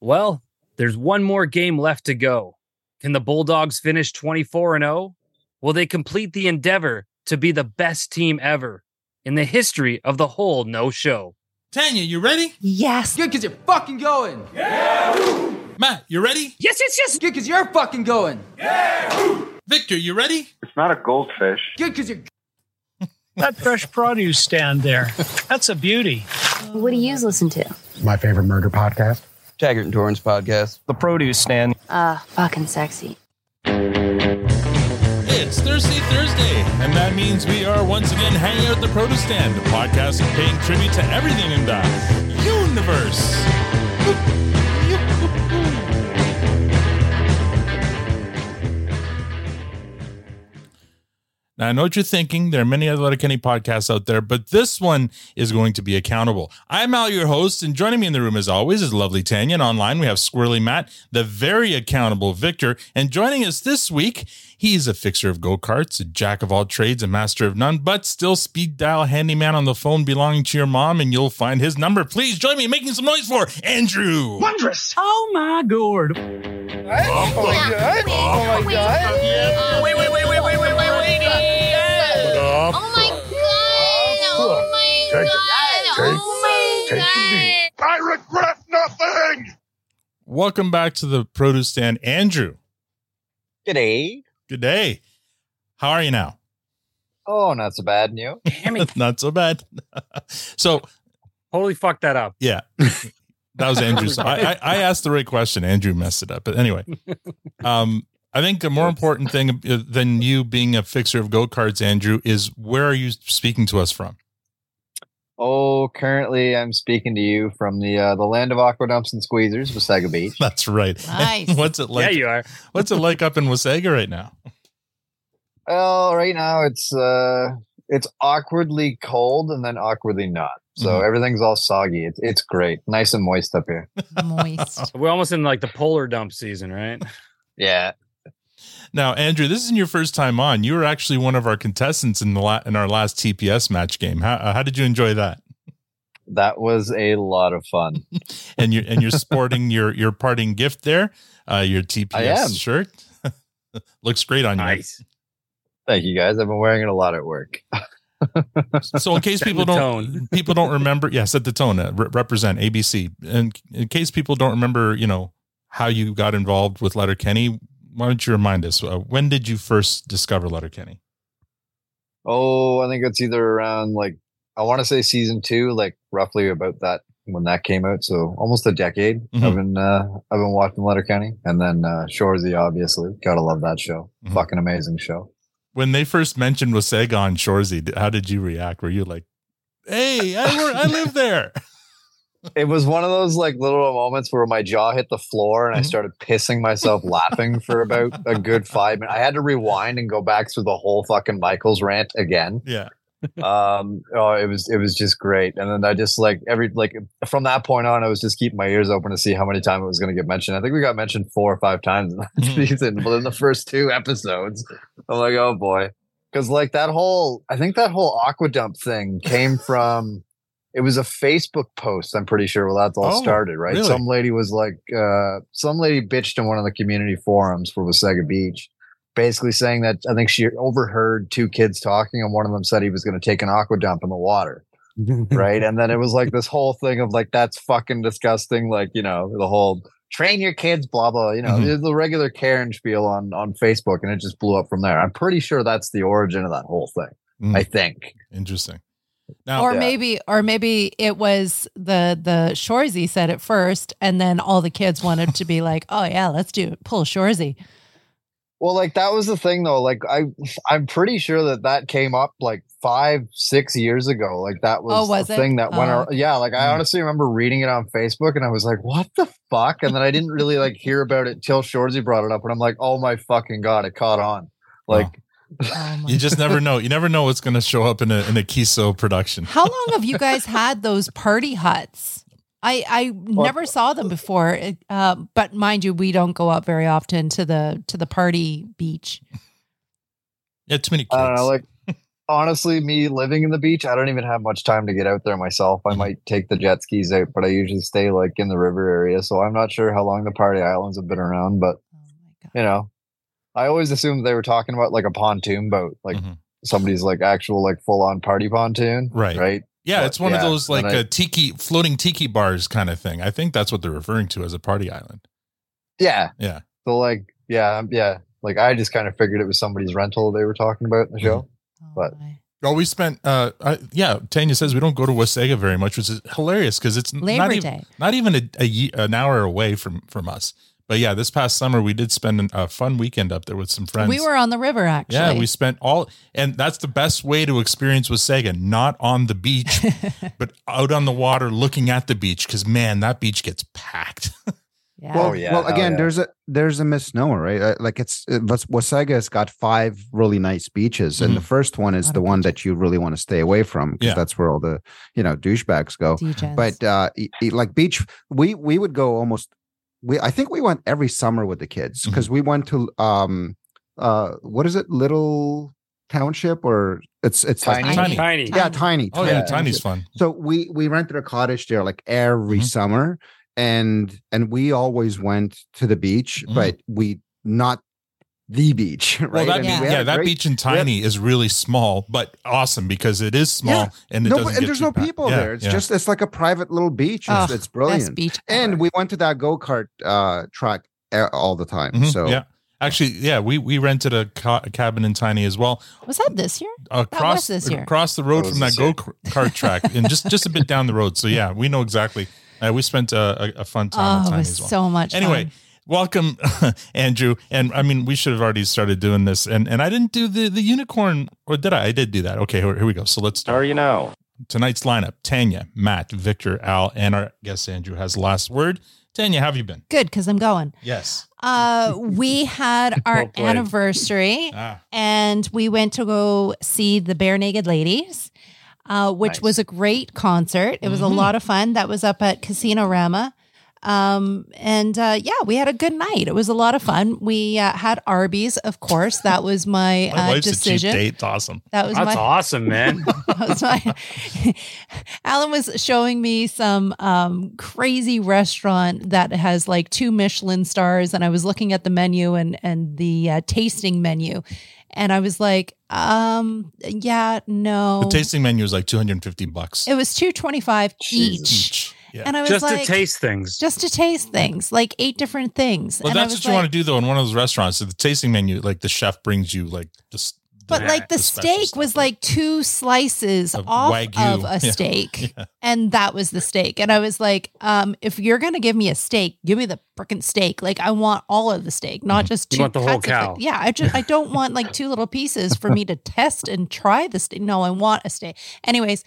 Well, there's one more game left to go. Can the Bulldogs finish 24 and 0? Will they complete the endeavor to be the best team ever in the history of the whole no show? Tanya, you ready? Yes. Good, cause you're fucking going. Yeah! Matt, you ready? Yes, yes, yes. Good, cause you're fucking going. Yeah! Victor, you ready? It's not a goldfish. Good, cause you're. That fresh produce stand there. That's a beauty. What do you listen to? My favorite murder podcast. Taggart and Torrance podcast. The produce stand. Uh, fucking sexy. It's Thursday, Thursday, and that means we are once again hanging out at the Produce Stand, a podcast paying tribute to everything in the universe. Now, I know what you're thinking. There are many other Letterkenny podcasts out there, but this one is going to be accountable. I'm Al, your host, and joining me in the room, as always, is lovely Tanya. And online, we have Squirrely Matt, the very accountable Victor. And joining us this week, he's a fixer of go karts, a jack of all trades, a master of none, but still speed dial handyman on the phone belonging to your mom, and you'll find his number. Please join me in making some noise for Andreu. Wondrous. Oh my god. Oh my god. Oh my god. Wait, wait, wait, wait, wait, wait, wait, wait. Oh my god. Oh my god. Oh my god. I regret nothing. Welcome back to the produce stand, Andreu. G'day. Good day. How are you now? Oh, not so bad. And you? Damn it. Not so bad. so, Holy fuck that up. yeah, that was Andreu's. I, I, I asked the right question. Andreu messed it up. But anyway, um, I think the more important thing uh, than you being a fixer of go karts, Andreu, is where are you speaking to us from? Oh, currently I'm speaking to you from the uh, the land of aqua dumps and squeezers, Wasaga Beach. That's right. Nice. what's it like? yeah, you are. what's it like up in Wasaga right now? Well, right now it's uh it's awkwardly cold and then awkwardly not. So Mhm. everything's all soggy. It's it's great, nice and moist up here. Moist. We're almost in like the polar dump season, right? Yeah. Now, Andreu, this isn't your first time on. You were actually one of our contestants in the la- in our last TPS match game. How, uh, how did you enjoy that? That was a lot of fun. And you're and you're sporting your your parting gift there, uh, your TPS shirt. Looks great on you. Nice. Thank you guys. I've been wearing it a lot at work. So in case people don't tone. people don't remember, yeah, set the tone. Uh, re- represent ABC. And in case people don't remember, you know how you got involved with Letterkenny, why don't you remind us? Uh, when did you first discover Letterkenny? Oh, I think it's either around like I want to say season two, like roughly about that when that came out. So almost a decade. Mhm. I've been uh, I've been watching Letterkenny, and then uh, Shoresy, obviously, gotta love that show. Mhm. Fucking amazing show. When they first mentioned Wasaga on Shoresy, how did you react? Were you like, "Hey, I, I live there"? It was one of those like little moments where my jaw hit the floor and I Mhm. started pissing myself laughing for about a good five minutes. I had to rewind and go back through the whole fucking Michaels rant again. Yeah. um oh it was it was just great and then i just like every like from that point on i was just keeping my ears open to see how many times it was going to get mentioned i think we got mentioned four or five times in that Mhm. season within the first two episodes i'm like oh boy because like that whole i think that whole aqua dump thing came from it was a facebook post i'm pretty sure where that's all Oh, started right really? some lady was like uh some lady bitched in one of the community forums for wasaga beach basically saying that I think she overheard two kids talking, and one of them said he was going to take an aqua dump in the water, right? and then it was like this whole thing of like that's fucking disgusting, like you know the whole train your kids, blah blah, you know Mhm. the regular Karen spiel on on Facebook, and it just blew up from there. I'm pretty sure that's the origin of that whole thing. Mm, I think. interesting. Now, or Yeah. maybe or maybe it was the the Shoresy said it first and then all the kids wanted to be like, "Oh yeah, let's do it. Pull Shoresy." Well, like that was the thing though. Like I, I'm pretty sure that that came up like five, six years ago. Like that was, Oh, was the it? thing that went. Oh. ar- yeah, like I Hmm. honestly remember reading it on Facebook, and I was like, "What the fuck?" And then I didn't really like hear about it till Shoresy brought it up, and I'm like, "Oh my fucking god, it caught on!" Like, Oh you just never know. You never know what's going to show up in a in a Keeso production. How long have you guys had those party huts? I I never saw them before, uh, but mind you, we don't go out very often to the to the party beach. Yeah, too many kids. I don't know, like honestly, me living in the beach, I don't even have much time to get out there myself. I might take the jet skis out, but I usually stay like in the river area. So I'm not sure how long the party islands have been around, but Oh my God. you know, I always assumed they were talking about like a pontoon boat, like Mhm. somebody's like actual like full on party pontoon, Right. Right. Yeah, But, it's one of those like and I- uh, tiki floating tiki bars kind of thing. I think that's what they're referring to as a party island. Yeah. Yeah. So like, yeah, um, yeah. Like I just kind of figured it was somebody's rental they were talking about in the show. Oh But- my. Oh, we spent. Uh, I, yeah, Tanya says we don't go to Wasaga very much, which is hilarious because it's Labor not even Day. not even a, a an hour away from from us. But yeah, this past summer we did spend an, a fun weekend up there with some friends. We were on the river actually. Yeah, we spent all, and that's the best way to experience Wasaga, not on the beach, but out on the water looking at the beach. Because man, that beach gets packed. yeah. Oh, Well, yeah. well, Oh, again, yeah. there's a there's a misnomer, right? Uh, Like it's uh, Was- Wasaga's got five really nice beaches, and the first one is the one that you really want to stay away from because Yeah. that's where all the you know douchebags go. DJs. But uh, e- e- like beach, we we would go almost. We I think we went every summer with the kids Mm-hmm. because we went to um uh what is it Little Township or it's it's Tiny? like Tiny. Tiny. yeah tiny Oh yeah, Tiny Tiny's fun. So we we rented a cottage there like every Mhm. summer, and and we always went to the beach, Mhm. but we not the beach, right? Well, that I mean, beach, we yeah, that great- beach in Tiny is really small, but awesome because it is small Yeah. and it no, doesn't and there's no packed. people Yeah, there. It's yeah. just it's like a private little beach. It's, Ugh, it's brilliant. beach And ever. we went to that go kart uh, track uh, all the time. Mhm, So yeah, actually, yeah, we we rented a, ca- a cabin in Tiny as well. was that this year? across this year. across the road That from that go kart track and just just a bit down the road. So yeah, we know exactly. Uh, we spent a, a, a fun time Oh, at it was as well. so much anyway, fun. Welcome, Andreu. And I mean, we should have already started doing this. And and I didn't do the the unicorn, or did I? I did do that. Okay, here, here we go. So let's start. How are you now? Tonight's lineup: Tanya, Matt, Victor, Al, and our guest Andreu has the last word. Tanya, how have you been? Good because I'm going. Yes. Uh, we had our Well anniversary Ah, and we went to go see the Barenaked Ladies, uh, which Nice. was a great concert. It was a lot of fun. That was up at Casino Rama. Um, and uh, yeah, we had a good night. It was a lot of fun. We uh, had Arby's, of course. That was my, my uh, wife's a cheap decision. date. It's awesome. That was That's my awesome, man. that was my Alan was showing me some um, crazy restaurant that has like two Michelin stars, and I was looking at the menu and and the uh, tasting menu, and I was like, um, yeah, no, The tasting menu is like two hundred and fifty bucks it was two twenty five each, each. Yeah. and I was Just like, to taste things. just to taste things, like eight different things. Well, and I that's was what you like, want to do though in one of those restaurants. So the tasting menu, like the chef brings you like this. But Yeah, like the, the steak was right? like two slices Of off Wagyu. of a Yeah. steak. Yeah. And that was the steak. And I was like, um, if you're gonna give me a steak, give me the freaking steak. Like I want all of the steak, not just You two want the whole cuts of it. cow. Yeah, I just I don't want like two little pieces for me to test and try the steak. No, I want a steak. Anyways,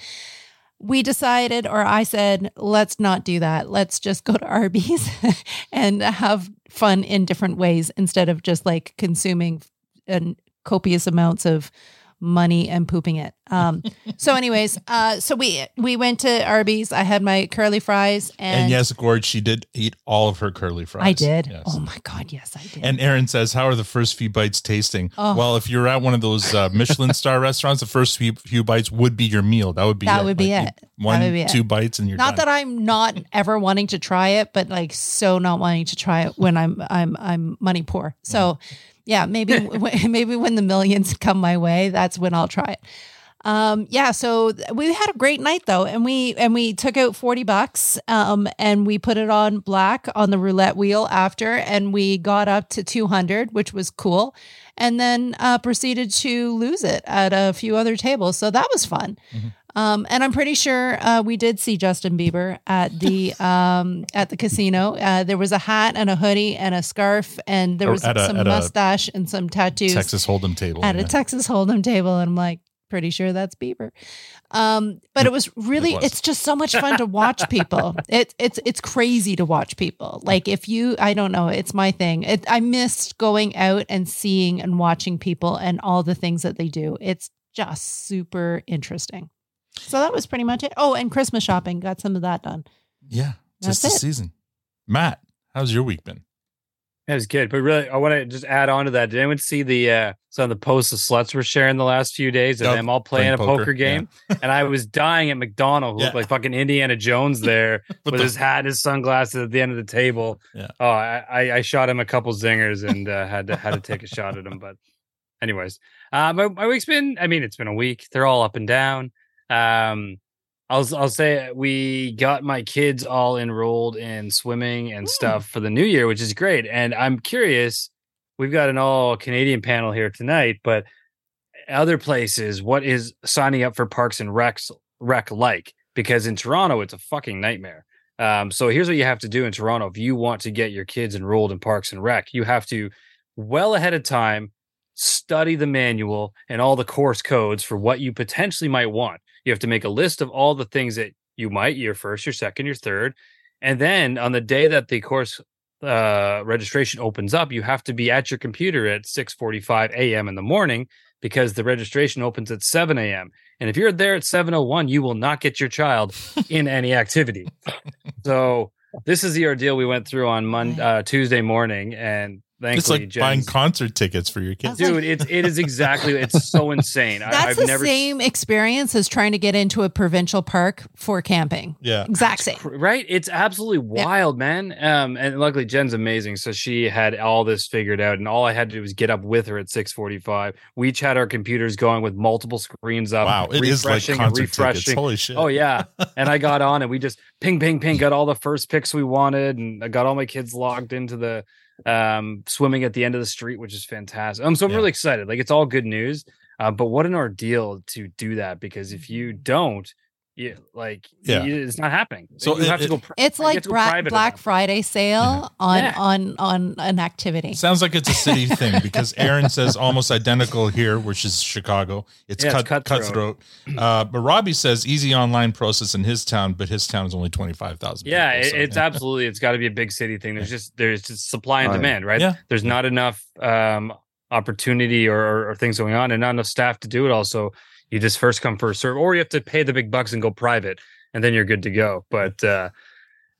we decided, or I said, let's not do that. Let's just go to Arby's and have fun in different ways instead of just like consuming and copious amounts of money and pooping it. Um, so, anyways, uh, so we we went to Arby's. I had my curly fries, and, And, yes, Gord, she did eat all of her curly fries. I did. Yes. Oh my god, yes, I did. And Aaron says, "How are the first few bites tasting?" Oh. Well, if you're at one of those uh, Michelin star restaurants, the first few, few bites would be your meal. That would be That it. would be Like, it. One, That would be it. two bites, and you're not done. that I'm not ever wanting to try it, but like so not wanting to try it when I'm I'm I'm money poor. So yeah, maybe maybe when the millions come my way, that's when I'll try it. Um, yeah, so we had a great night though, and we and we took out forty bucks, um, and we put it on black on the roulette wheel after, and we got up to two hundred, which was cool, and then uh, proceeded to lose it at a few other tables. So that was fun. Um, and I'm pretty sure uh, we did see Justin Bieber at the um, at the casino. Uh, there was a hat and a hoodie and a scarf, and there was a- some mustache and some tattoos Texas Hold'em table. at yeah. a Texas Hold'em table, and I'm like, pretty sure that's Bieber. Um, but it was really, was. it's just so much fun to watch people. It, it's it's crazy to watch people. Like if you, I don't know, it's my thing. It, I missed going out and seeing and watching people and all the things that they do. It's just super interesting. So that was pretty much it. Oh, and Christmas shopping, got some of that done. yeah, just That's the it. season. Matt, how's your week been? That was good, but really, I want to just add on to that. Did anyone see the uh, some of the posts the sluts were sharing the last few days of Yep, them all playing, playing a poker, poker, game? and I was dying at McDonald, who looked Yeah. like fucking Indiana Jones there With with, the- his hat, and his sunglasses at the end of the table. Yeah. Oh, I, I, I shot him a couple zingers and uh, had to had to take a shot at him. But, anyways, uh, my my week's been. I mean, it's been a week. They're all up and down. Um, I'll I'll say we got my kids all enrolled in swimming and stuff for the new year, which is great. And I'm curious, we've got an all Canadian panel here tonight, but other places, what is signing up for Parks and Recs rec like? Because in Toronto, it's a fucking nightmare. Um, so here's what you have to do in Toronto if you want to get your kids enrolled in Parks and Rec. You have to well ahead of time study the manual and all the course codes for what you potentially might want. You have to make a list of all the things that you might your first, your second, your third, and then on the day that the course uh, registration opens up, you have to be at your computer at 6:45 a.m. in the morning because the registration opens at 7 a.m. And if you're there at 7:01, you will not get your child in any activity. so this is the ordeal we went through on Monday, uh, Tuesday morning, and It's thankfully, like buying concert tickets for your kids. dude, it's it is exactly it's so insane. I, That's I've the never same experience as trying to get into a provincial park for camping. Yeah. Exact same. right it's absolutely Yeah. wild man um and luckily jen's amazing so she had all this figured out and all i had to do was get up with her at 6.45 we each had our computers going with multiple screens up Wow, it is like refreshing concert tickets. Holy shit. oh yeah and i got on and we just ping ping ping got all the first picks we wanted and i got all my kids logged into the um swimming at the end of the street which is fantastic. Um so i'm Yeah. really excited. Like it's all good news uh, but what an ordeal to do that because if you don't you like Yeah. you- it's not happening So you it- have to it- go pri- It's like to go Bra- Black that. Friday sale on Yeah. on on an activity. Sounds like it's a city thing because Aaron says almost identical here, which is Chicago. It's, Yeah, cut, it's cutthroat. cutthroat. Uh, but Robbie says easy online process in his town, but his town is only 25,000. yeah people, so, it's yeah. absolutely it's got to be a big city thing there's just there's just supply and demand right Yeah. there's not enough um opportunity or, or, or things going on and not enough staff to do it all so you just first come first serve or you have to pay the big bucks and go private and then you're good to go. But uh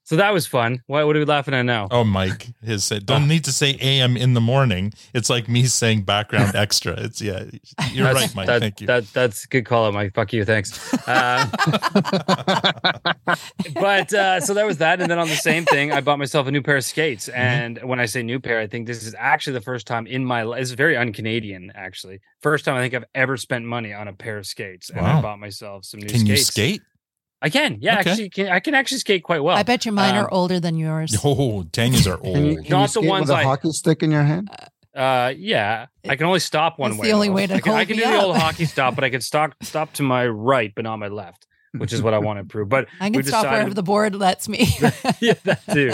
so that was fun what, what are we laughing at now Oh, Mike has said, don't need to say AM in the morning. It's like me saying background extra. It's, yeah, you're That's- right, Mike. that- Thank you. That that's a good call out, Mike. Fuck you, thanks. Uh, but uh, so that was that, and then on the same thing, I bought myself a new pair of skates. Mm-hmm. And when I say new pair, I think this is actually the first time in my life. It's very un-Canadian, actually. First time I think I've ever spent money on a pair of skates, and Wow. I bought myself some new. Can you skates. skate? I can. Yeah, Okay. actually, can, I can actually skate quite well. I bet your mine Um, are older than yours. Oh, Tanya's are Can you- old. Can Not you the skate ones with a I- hockey stick in your hand. Uh, yeah, I can only stop one That's way. the only though. way to I can, I can me do the old hockey stop, but I can stop stop to my right, but not my left, which is what I want to improve. But I can we've stop wherever the board lets me. yeah, that too.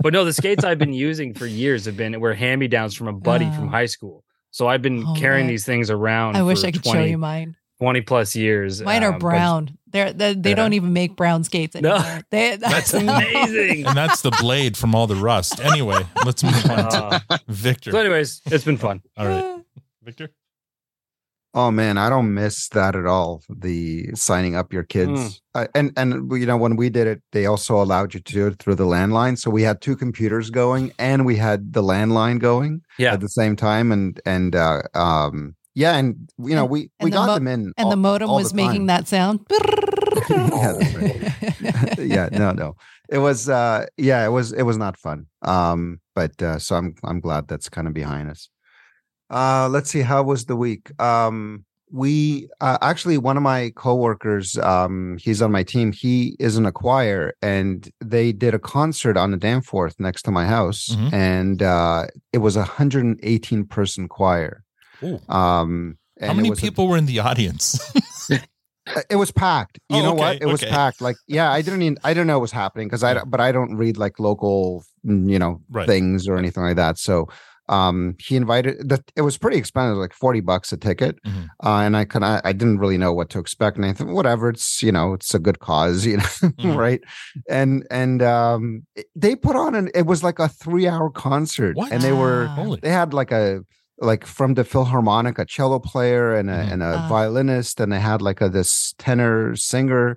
But no, the skates I've been using for years have been were hand me downs from a buddy from Oh. high school. So I've been Oh, carrying man. these things around. I wish I could 20, show you mine. 20 plus years. Mine are um, but- brown. They're, they they Yeah. don't even make brown skates No. anymore. They, That's amazing. and that's the blade from all the rust. Anyway, let's move on to Uh, Victor. so, anyways, it's been fun. all right, Victor. Oh man, I don't miss that at all. The signing up your kids, uh, and and you know when we did it, they also allowed you to do it through the landline. So we had two computers going, and we had the landline going Yeah. at the same time, and and uh, um yeah, and you know we and we the got mo- them in, and the modem all was the making that sound. Yeah, that's yeah, no, no. It was uh yeah, it was it was not fun. Um but uh so I'm I'm glad that's kind of behind us. Uh let's see how was the week. Um we uh, actually one of my coworkers um he's on my team. He is in a choir and they did a concert on the Danforth next to my house Mhm. and uh it was a 118 person choir. Um and How many was a- people were in the audience? it was packed. You Oh, know okay, what? It was packed. Like, yeah, I didn't even, I didn't know what was happening because I, but I don't read like local, mm, you know, Right. things or anything like that. So, um, he invited the, it was pretty expensive, like 40 bucks a ticket. Mhm. Uh, and I kind of, I didn't really know what to expect. And I thought, whatever, it's, you know, it's a good cause, you know, Mhm. right. And, and, um, they put on an, it was like a three hour concert What? and they were, Holy. they had like a like from the Philharmonic, a cello player and a Mhm. and a Ah. violinist, and they had like a this tenor singer.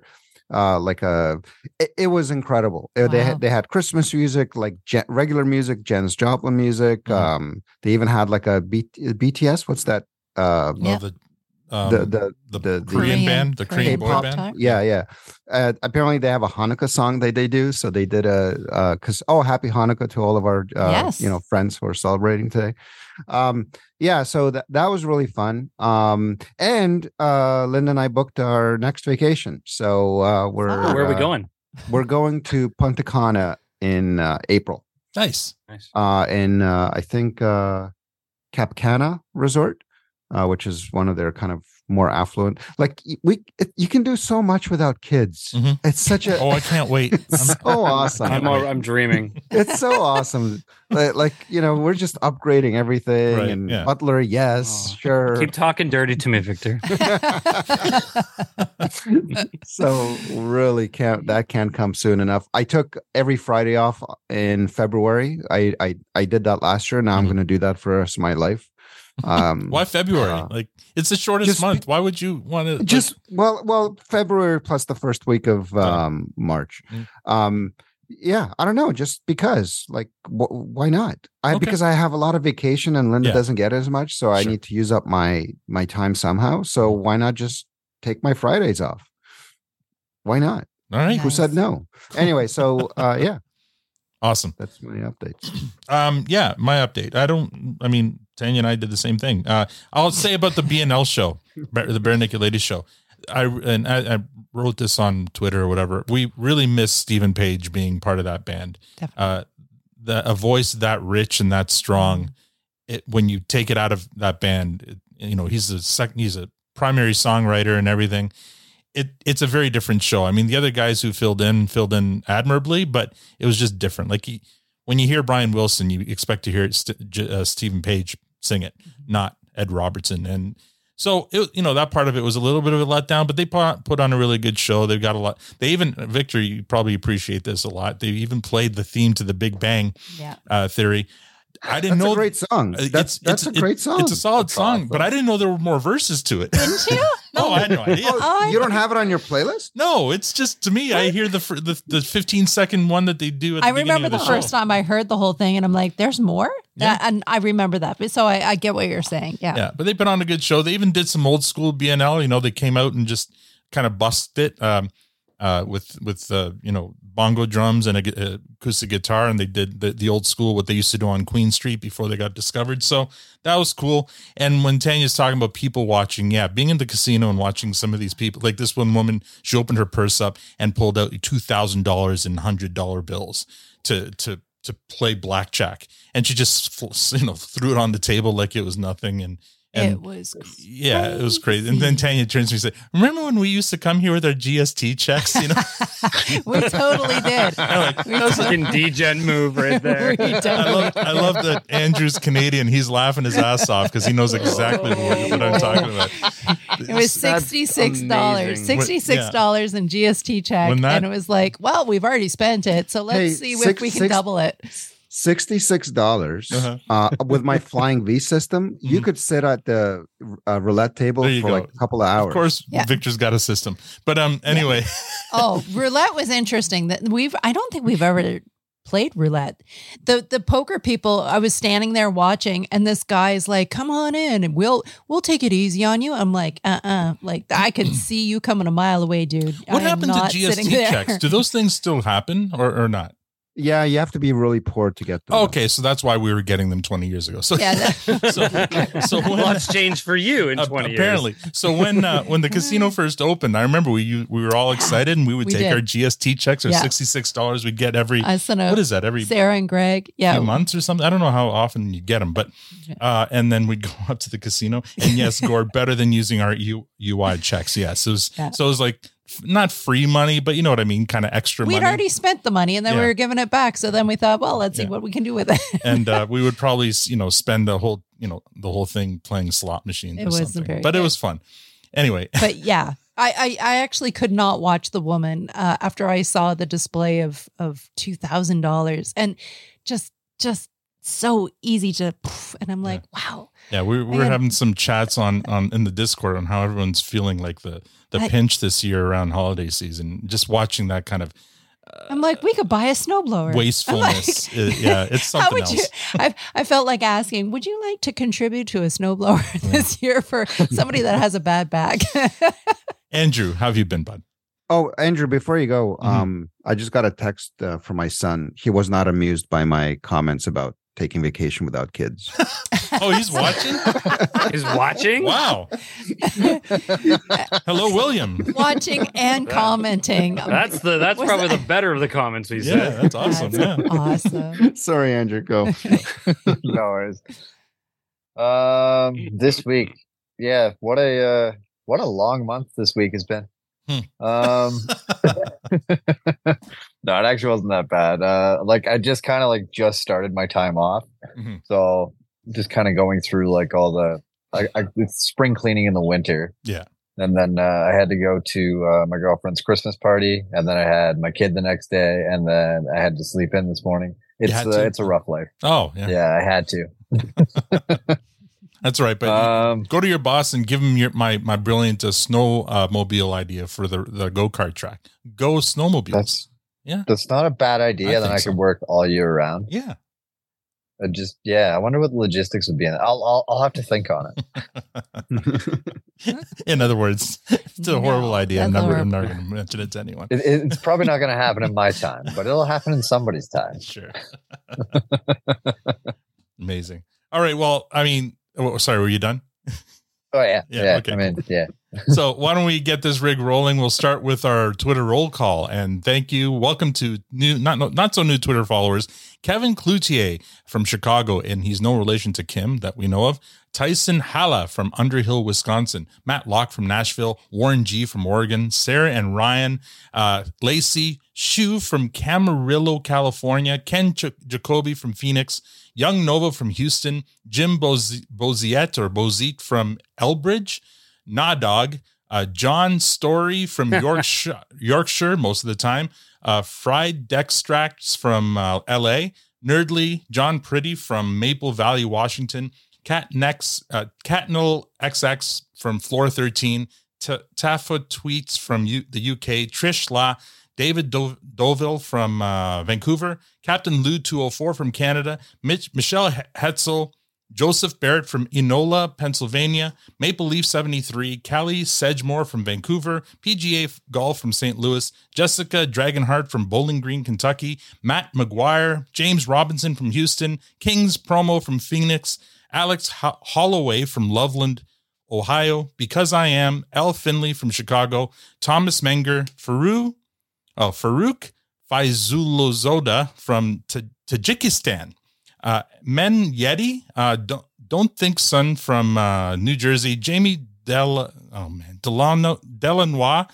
uh, like a. It, it was incredible. Uh, They had they had Christmas music, like Je- regular music, Janis Joplin music. Mhm. Um, they even had like a B- BTS. What's that? Uh, Yeah. Oh, the, um, the the the, the- the Korean, Korean- band, the Korean, Korean boy band. type. yeah, yeah. Uh, apparently, they have a Hanukkah song that they do. So they did a because oh, happy Hanukkah to all of our uh, Yes. you know friends who are celebrating today. Um, yeah, so that that was really fun. Um, and uh, Linda and I booked our next vacation. So uh, we're Fun. Where are we uh, going? We're going to Punta Cana in uh, April. Nice. Nice. Uh, in uh, I think uh, Cap Cana Resort, uh, which is one of their kind of more affluent. Like we, it, you can do so much without kids. Mhm. It's such a Oh, I can't wait. it's so awesome. I'm, al- I'm dreaming. it's so awesome. Like, like, you know, we're just upgrading everything. Right, and yeah. Butler, yes, Oh, sure. Keep talking dirty to me, Victor. so really can't that can't come soon enough. I took every Friday off in February. I I, I did that last year. Now I'm Mhm. going to do that for the rest of my life. Um, Why February? uh, like it's the shortest just month. Why would you want to just well well February plus the first week of um March. Mm. Um yeah, I don't know, just because like wh- why not? I Okay. because I have a lot of vacation and Linda Yeah. doesn't get as much, so I need to use up my my time somehow. So why not just take my Fridays off? Why not? all right? Yeah. Who said no? Anyway, so uh yeah, Awesome. that's my updates. Um, yeah, my update. I don't. I mean, Tanya and I did the same thing. Uh, I'll say about the BNL show, the Barenaked Ladies show. I and I, I wrote this on Twitter or whatever. We really miss Steven Page being part of that band. Definitely. Uh, the a voice that rich and that strong. It when you take it out of that band, it, you know he's a second. He's a primary songwriter and everything. It it's a very different show. I mean, the other guys who filled in filled in admirably, but it was just different. Like he, when you hear Brian Wilson, you expect to hear uh, Steven Page sing it, not Ed Robertson. And so, it, you know, that part of it was a little bit of a letdown, but they put, put on a really good show. They've got a lot. They even, Victor, you probably appreciate this a lot. They even played the theme to the Big Bang yeah. uh, theory. I didn't That's know a great song. uh, That's that's a great song. It's a solid song, but I didn't know there were more verses to it. Didn't you? no, I had no idea. Oh, you don't have it on your playlist? No, it's just to me. I hear the the the 15 second one that they do. At the I remember of the, the, first time I heard the whole thing, and I'm like, "There's more," Yeah. Uh, and I remember that. But so I, I get what you're saying. Yeah. Yeah, but they've been on a good show. They even did some old school BNL. You know, they came out and just kind of bust it um, uh, with with uh, you know bongo drums and a, a uh, acoustic guitar, and they did the, the old school what they used to do on Queen Street before they got discovered. So that was cool. And when Tanya's talking about people watching, yeah, being in the casino and watching some of these people, like this one woman, she opened her purse up and pulled out two thousand dollars in hundred dollar bills to to to play blackjack, and she just you know threw it on the table like it was nothing, and and it was. yeah, it was crazy. And then Tanya turns to me and said, "Remember when we used to come here with our GST checks? You know, we totally did. I'm like, We That was a totally- degen move right there. I love, I love that Andreu's Canadian. He's laughing his ass off because he knows exactly what, what I'm talking about. It was sixty six dollars, sixty six dollars in GST check, that- and it was like, well, we've already spent it, so let's Hey, see if we can six- double it. Sixty-six dollars Uh-huh. uh, with my flying V system. You Mhm. could sit at the uh, roulette table for go. like a couple of hours. Of course, Yeah. Victor's got a system. But um, anyway, Oh, roulette was interesting. That we've I don't think we've ever played roulette. The the poker people, I was standing there watching, and this guy is like, "Come on in, and we'll we'll take it easy on you." I'm like, "Uh uh like I can see you coming a mile away, dude." What am happened to GST checks? Do those things still happen or, or not? Yeah, you have to be really poor to get them. Okay, so that's why we were getting them 20 years ago. So Yeah, that- so, so when, Lots changed for you in Uh, 20 apparently. So when uh, when the casino first opened, I remember we we were all excited and we would We take did. our GST checks, or Yeah. sixty six dollars. We'd get every I sent a what is that every Sarah and Greg. Yeah, few months or something. I don't know how often you get them, but uh, and then we'd go up to the casino and yes, Gore better than using our U, UI checks. Yes, it was Yeah. so it was like f- not free money, but you know what I mean, kind of extra we'd money. already spent the money, and then we were giving it back. So then we thought, well, let's see what we can do with it. and uh, we would probably you know spend the whole you know the whole thing playing slot machines It something. very but it was fun. Anyway, but yeah, I, I I actually could not watch the woman uh, after I saw the display of of two thousand dollars and just just so easy to, and I'm like, wow. Yeah, we, we were having some chats on on in the Discord on how everyone's feeling like the the I- pinch this year around holiday season. Just watching that kind of I'm like, we could buy a snowblower. I'm wastefulness. like- uh, yeah, it's How something would else. you? I, I felt like asking, would you like to contribute to a snowblower this year for somebody that has a bad back? Andreu, how have you been, bud? Oh, Andreu, before you go, Mhm. um, I just got a text uh, from my son. He was not amused by my comments about taking vacation without kids. Oh, he's watching. he's watching? Wow. Hello, William. Watching and commenting. That's the that's Was probably that- the better of the comments we Yeah, said. that's awesome. Yeah. Awesome. Sorry, Andreu. Go. no worries. Um, this week, yeah, what a uh, what a long month this week has been. Hmm. Um, no, it actually wasn't that bad. Uh, like I just kind of like just started my time off, Mhm. so just kind of going through like all the I, I, it's spring cleaning in the winter. Yeah. And then uh, I had to go to uh, my girlfriend's Christmas party, and then I had my kid the next day, and then I had to sleep in this morning. It's uh, it's a rough life. Oh, yeah. Yeah, I had to. That's right. But Um, go to your boss and give him your my my brilliant uh, snow uh, mobile idea for the the go kart track. Go snowmobiles. That's Yeah. That's not a bad I idea. then think I so. could work all year round. yeah. I just yeah, I wonder what the logistics would be in it. I'll I'll, I'll have to think on it. In other words, it's a horrible No, idea. I'm never, I'm horrible. never going to mention it to anyone. it. It's probably not going to happen in my time, but it'll happen in somebody's time. Sure. Amazing. All right. Well, I mean, oh, sorry, were you done? Oh yeah, Yeah, yeah. okay, I mean, yeah. so why don't we get this rig rolling? We'll start with our Twitter roll call. And thank you. Welcome to new, not not so new Twitter followers. Kevin Cloutier from Chicago, and he's no relation to Kim that we know of. Tyson Halla from Underhill, Wisconsin. Matt Locke from Nashville. Warren G from Oregon. Sarah and Ryan. Uh, Lacey Shu from Camarillo, California. Ken Ch- Jacoby from Phoenix. Young Nova from Houston. Jim Bozi- Boziet or Bozit from Elbridge. Nadog, uh, John Story from Yorkshire, Yorkshire most of the time, uh, Fried Dextracts from uh, L.A., Nerdly, John Pretty from Maple Valley, Washington, Cat uh, Catnell XX from Floor 13, T- Tweets from U- the UK, Trish La, David Do- Doville from uh, Vancouver, Captain Lou 204 from Canada, Mitch- Michelle Hetzel, Joseph Barrett from Enola, Pennsylvania, Maple Leaf 73, Callie Sedgemore from Vancouver, PGA Golf from St. Louis, Jessica Dragonheart from Bowling Green, Kentucky, Matt McGuire, James Robinson from Houston, Kings Promo from Phoenix, Alex Ho- Holloway from Loveland, Ohio, Because I Am, L. Finley from Chicago, Thomas Menger, Faru, oh, Farouk Faizulozoda from Ta- Tajikistan, uh, Men Yeti, uh, don't, don't think son from uh, New Jersey, Jamie Del, oh man, Delano, Delanois,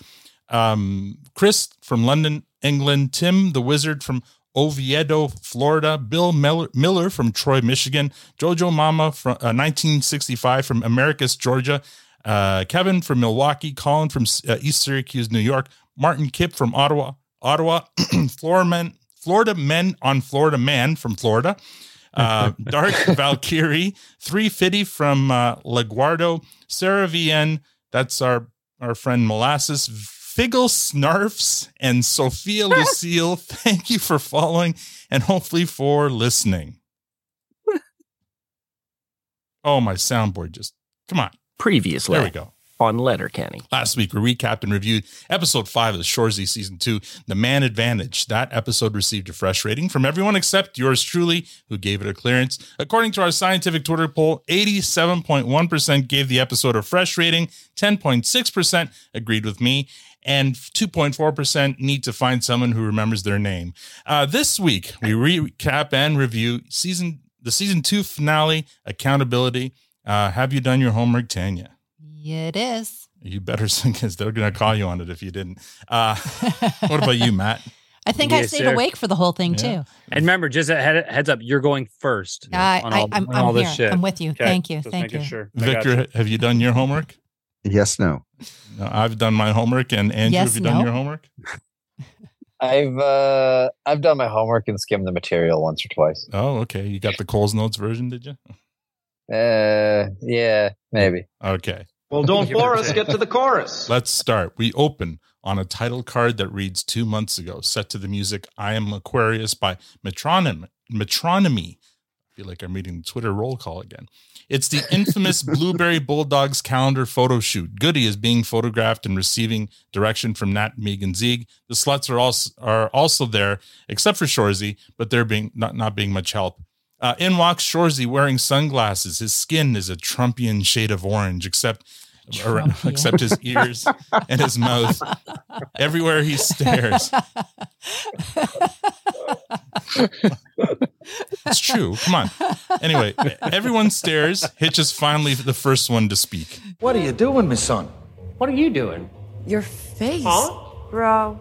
um, Chris from London, England, Tim the Wizard from Oviedo, Florida, Bill Miller, from Troy, Michigan, Jojo Mama from uh, 1965 from Americus, Georgia, uh, Kevin from Milwaukee, Colin from uh, East Syracuse, New York, Martin Kipp from Ottawa, Ottawa, Florida Men, Florida Men on Florida Man from Florida, uh, Dark Valkyrie, 350 from uh, LaGuardo, Sarah VN, that's our, our friend Molasses, Figgle Snarfs, and Sophia Lucille. Thank you for following and hopefully for listening. Oh, my soundboard just, come on. Previously There we go. on Letterkenny. Last week, we recapped and reviewed episode five of the Shoresy season two, The Man Advantage. That episode received a fresh rating from everyone except yours truly, who gave it a clearance. According to our scientific Twitter poll, 87.1% gave the episode a fresh rating, 10.6% agreed with me, and 2.4% need to find someone who remembers their name. Uh, this week, we recap and review season the season two finale, Accountability. Uh, have you done your homework, Tanya? It is. You better sing because they're going to call you on it if you didn't. Uh, what about you, Matt? I think I stayed sir. awake for the whole thing Yeah. too. And remember, just a head, heads up, you're going first. I, on I, all- I'm, on all I'm this here. shit. I'm with you. Okay, Thank you. just Thank you. Sure. Victor, you. have you done your homework? Yes, no. No, I've done my homework. And Andrew, Yes, have you done your homework? I've uh I've done my homework and skimmed the material once or twice. Oh, okay. You got the Coles Notes version, did you? Uh yeah, maybe. Okay. Well, don't bore us. Get to the chorus. Let's start. We open on a title card that reads two months ago, set to the music I Am Aquarius by Metronomy. Metronomy. Feel like I'm reading Twitter roll call again. It's the infamous Blueberry Bulldogs calendar photo shoot. Goody is being photographed and receiving direction from Nat, Megan Zieg. The sluts are also are also there, except for Shoresy, but they're being not, not being much help. Uh, in walks Shoresy wearing sunglasses. His skin is a Trumpian shade of orange, except Trumpian. except his ears and his mouth. Everywhere he stares. It's true. Come on. Anyway, everyone stares. Hitch is finally the first one to speak. What are you doing, my son? What are you doing? Your face. Huh? Bro.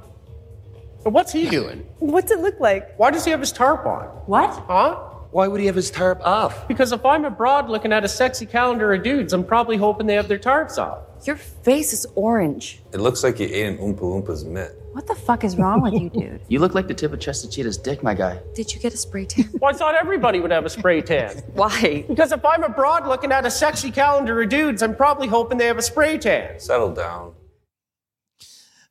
What's he doing? What's it look like? Why does he have his tarp on? What? Huh? Why would he have his tarp off? Because if I'm abroad looking at a sexy calendar of dudes, I'm probably hoping they have their tarps off. Your face is orange. It looks like you ate an Oompa Loompa's mitt. What the fuck is wrong with you, dude? You look like the tip of Chester Cheetah's dick, my guy. Did you get a spray tan? Well, I thought everybody would have a spray tan. Why? Because if I'm abroad looking at a sexy calendar of dudes, I'm probably hoping they have a spray tan. Settle down.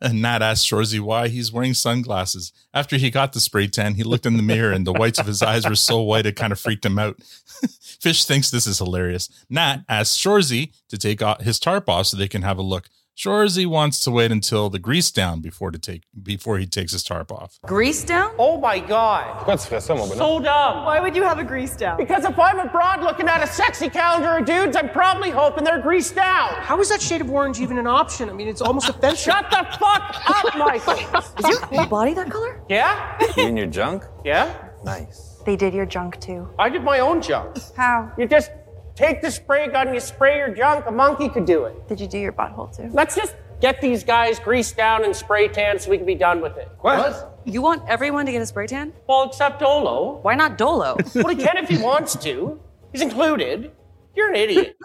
And Nat asked Shoresy why he's wearing sunglasses. After he got the spray tan, he looked in the mirror and the whites of his eyes were so white it kind of freaked him out. Fish thinks this is hilarious. Nat asks Shoresy to take his tarp off so they can have a look. Shoresy wants to wait until the grease down before to take before he takes his tarp off. Grease down? Oh my god. So dumb. Why would you have a grease down? Because if I'm abroad looking at a sexy calendar of dudes, I'm probably hoping they're greased down. How is that shade of orange even an option? I mean, it's almost offensive. Shut the fuck up, Michael. Is your whole body that color? Yeah? You and your junk? Yeah? Nice. They did your junk too. I did my own junk. How? You just take the spray gun, you spray your junk, a monkey could do it. Did you do your butthole too? Let's just get these guys greased down and spray tan so we can be done with it. What? You want everyone to get a spray tan? Well, except Dolo. Why not Dolo? Well, he can if he wants to. He's included. You're an idiot.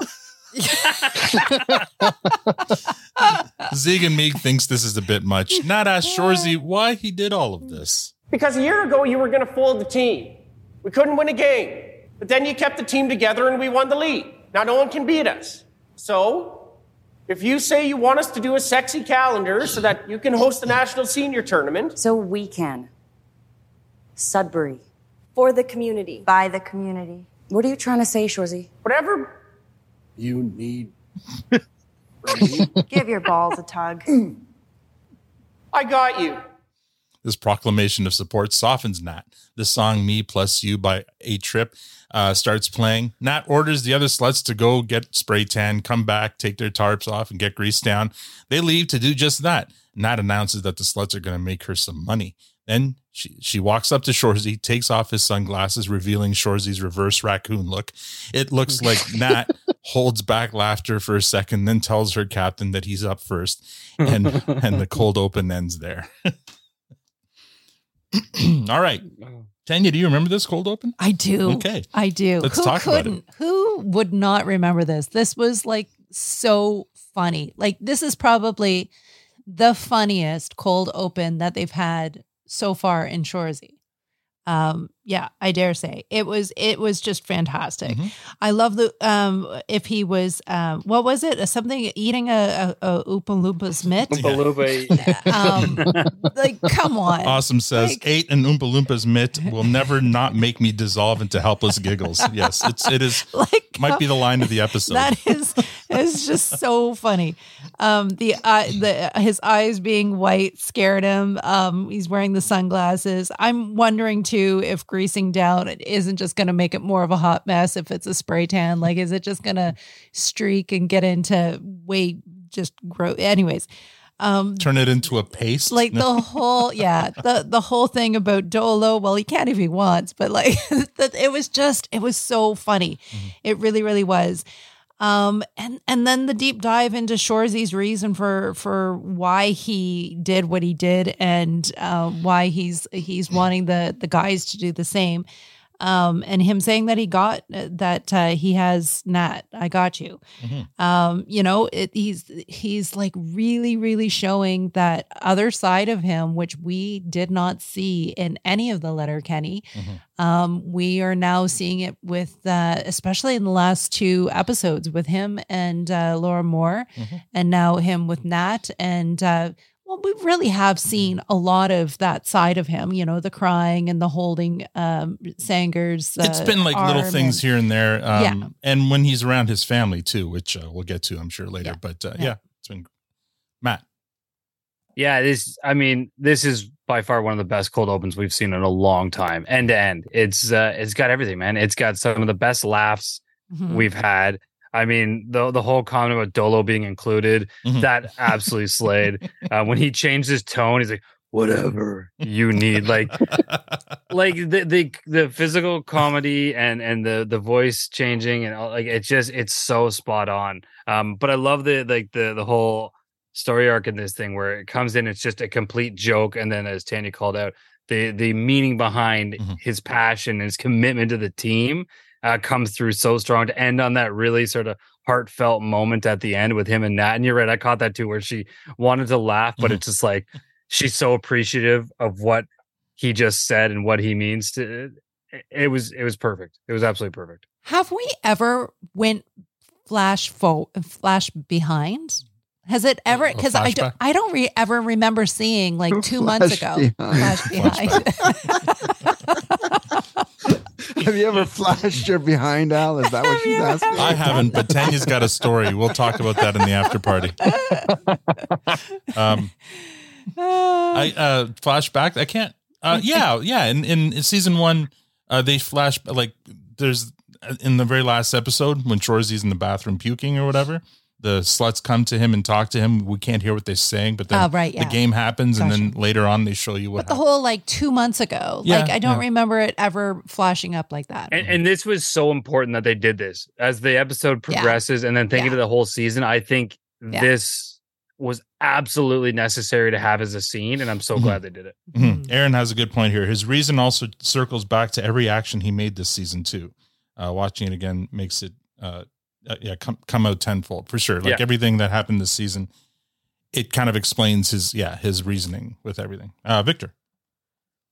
Ziig and Miig thinks this is a bit much. Not ask Shoresy why he did all of this. Because a year ago, you were going to fold the team. We couldn't win a game. But then you kept the team together and we won the league. Now no one can beat us. So, if you say you want us to do a sexy calendar so that you can host the national senior tournament, so we can. Sudbury. For the community. By the community. What are you trying to say, Shoresy? whatever. You need. Give your balls a tug. I got you. This proclamation of support softens Nat. The song Me Plus You by A Trip uh, starts playing. Nat orders the other sluts to go get spray tan, come back, take their tarps off, and get greased down. They leave to do just that. Nat announces that the sluts are going to make her some money. Then she, she walks up to Shoresy, takes off his sunglasses, revealing Shoresy's reverse raccoon look. It looks like Nat holds back laughter for a second, then tells her captain that he's up first, and and the cold open ends there. All right. Tanya, do you remember this cold open? I do. Okay. I do. Let's Who talk about it. couldn't? Who would not remember this? This was like so funny. Like this is probably the funniest cold open that they've had so far in Shoresy. Um, yeah, I dare say it was. It was just fantastic. Mm-hmm. I love the um. If he was um, what was it? Something eating a a, a Oompa Loompas mitt. um, like come on. Awesome says Like- eight and Oompa Loompas mitt will never not make me dissolve into helpless giggles. Yes, it's it is Like, might be the line of the episode. That is is just so funny. Um, the uh, the his eyes being white scared him. Um, he's wearing the sunglasses. I'm wondering too if greasing down it isn't just going to make it more of a hot mess. If it's a spray tan, like is it just going to streak and get into way just grow? Anyways, um, Turn it into a paste. like the whole yeah the the whole thing about Dolo. Well, he can if he wants, but like it was just it was so funny. It really really was. Um and and then the deep dive into Shoresy's reason for for why he did what he did and uh, why he's he's wanting the the guys to do the same. Um, and him saying that he got uh, that uh, he has Nat, I got you. Mm-hmm. Um, you know, it, he's he's like really, really showing that other side of him, which we did not see in any of the Letterkenny. Mm-hmm. Um, we are now seeing it with, uh, especially in the last two episodes, with him and uh, Laura Mohr, Mm-hmm. and now him with Nat. And uh, well, we really have seen a lot of that side of him. You know, the crying and the holding um, Sanger's. Uh, it's been like little things and- here and there. Um, Yeah. And when he's around his family too, which uh, we'll get to, I'm sure later. But uh, yeah. Yeah. it's been Matt. Yeah, this. I mean, this is by far one of the best cold opens we've seen in a long time, end to end. It's uh, it's got everything, man. It's got some of the best laughs Mhm. we've had. I mean, the the whole comment about Dolo being included, Mhm. that absolutely slayed. Uh, when he changed his tone, he's like, "Whatever you need," like, like the the the physical comedy and and the the voice changing and all, like it's just it's so spot on. Um, but I love the like the the whole story arc in this thing where it comes in, it's just a complete joke, and then as Tanya called out, the the meaning behind his passion, and his commitment to the team. Uh, comes through so strong to end on that really sort of heartfelt moment at the end with him and Nat. And you're right, I caught that too, where she wanted to laugh, but it's just like she's so appreciative of what he just said and what he means to it, it was it was perfect. It was absolutely perfect. Have we ever went flash fo- flash behind? Has it ever? Because I don't. I don't re- ever remember seeing like two months ago. behind. Flash behind. Have you ever flashed your behind, Al? Is that what she's asking? I haven't, but Tanya's got a story. We'll talk about that in the after party. Um, I uh, flashback. I can't. Uh, yeah, yeah. In, in season one, uh, they flash like there's in the very last episode when Shoresy's in the bathroom puking or whatever. The sluts come to him and talk to him. We can't hear what they're saying, but then Oh, right, the game happens, and then later on they show you what But the whole like two months ago, Yeah, like I don't yeah. remember it ever flashing up like that. And, and this was so important that they did this as the episode Yeah. progresses, and then thinking of the whole season. I think Yeah. this was absolutely necessary to have as a scene, and I'm so Mhm. glad they did it. Mhm. Aaron has a good point here. His reason also circles back to every action he made this season too. Uh, watching it again makes it, uh, uh, yeah, come come out tenfold for sure. Like Yeah. everything that happened this season, it kind of explains his yeah his reasoning with everything. Uh, Victor,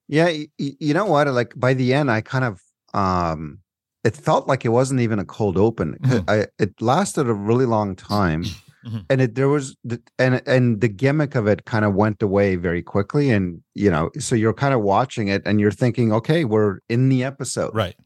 Yeah, y- y- you know what? Like by the end, I kind of um, it felt like it wasn't even a cold open. I it lasted a really long time, Mhm. and it there was the, and and the gimmick of it kind of went away very quickly, and you know, so you're kind of watching it and you're thinking, okay, we're in the episode, right?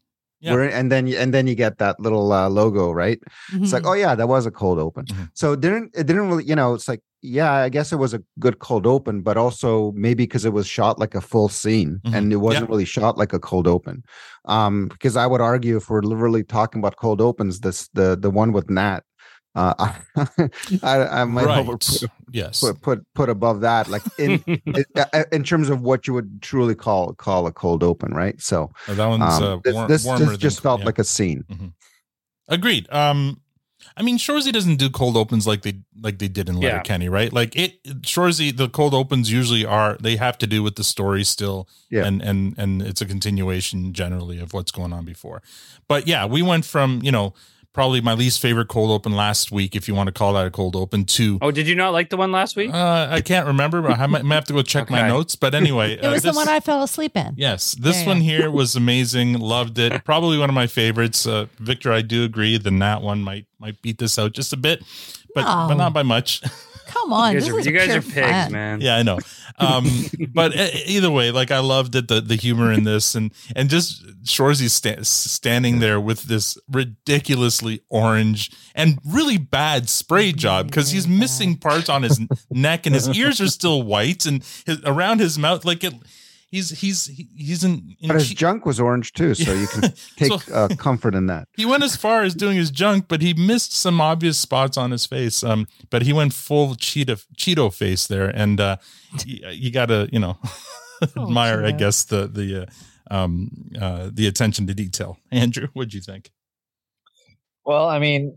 Yeah. We're and then you- and then you get that little uh, logo, right? It's like, Mhm. oh yeah, that was a cold open. Mm-hmm. So it didn't it didn't really, you know, it's like, yeah, I guess it was a good cold open, but also maybe because it was shot like a full scene Mhm. and it wasn't Yeah. really shot like a cold open. Um, because I would argue if we're literally talking about cold opens, this the the one with Nat. Uh, I, I might Right. over put, Yes. put put put above that, like in in- uh, terms of what you would truly call call a cold open, right? So Oh, that one's um, uh, this, war- this, warmer this than just felt yeah. like a scene. Agreed. Um, I mean, Shoresy doesn't do cold opens like they like they did in Letter Yeah. Kenny, right? Like it, Shoresy, the cold opens usually are they have to do with the story still, Yeah. and and and it's a continuation generally of what's going on before. But yeah, we went from you know probably my least favorite cold open last week, if you want to call that a cold open, to Oh, did you not like the one last week? uh, I can't remember, but I might, might have to go check my notes. But anyway, It uh, was this- the one I fell asleep in. Yes, this Yeah, one yeah. here was amazing. Loved it. Probably one of my favorites. Uh, Victor, I do agree. The Nat one might might beat this out just a bit, but but not by much. Come on, you guys, are, you guys are pigs, fun. man. yeah, I know. Um, but e- either way, like I loved it. The the humor in this, and and just Shoresy sta- standing there with this ridiculously orange and really bad spray job because he's missing parts on his neck, and his ears are still white, and his, around his mouth, like it. He's he's he's in. in But his che- junk was orange too, so you can take So- uh, comfort in that. he went as far as doing his junk, but he missed some obvious spots on his face. Um, but he went full Cheeto Cheeto face there, and uh, you, you gotta you know admire, I guess the the uh, um uh, the attention to detail. Andreu, what'd you think? Well, I mean,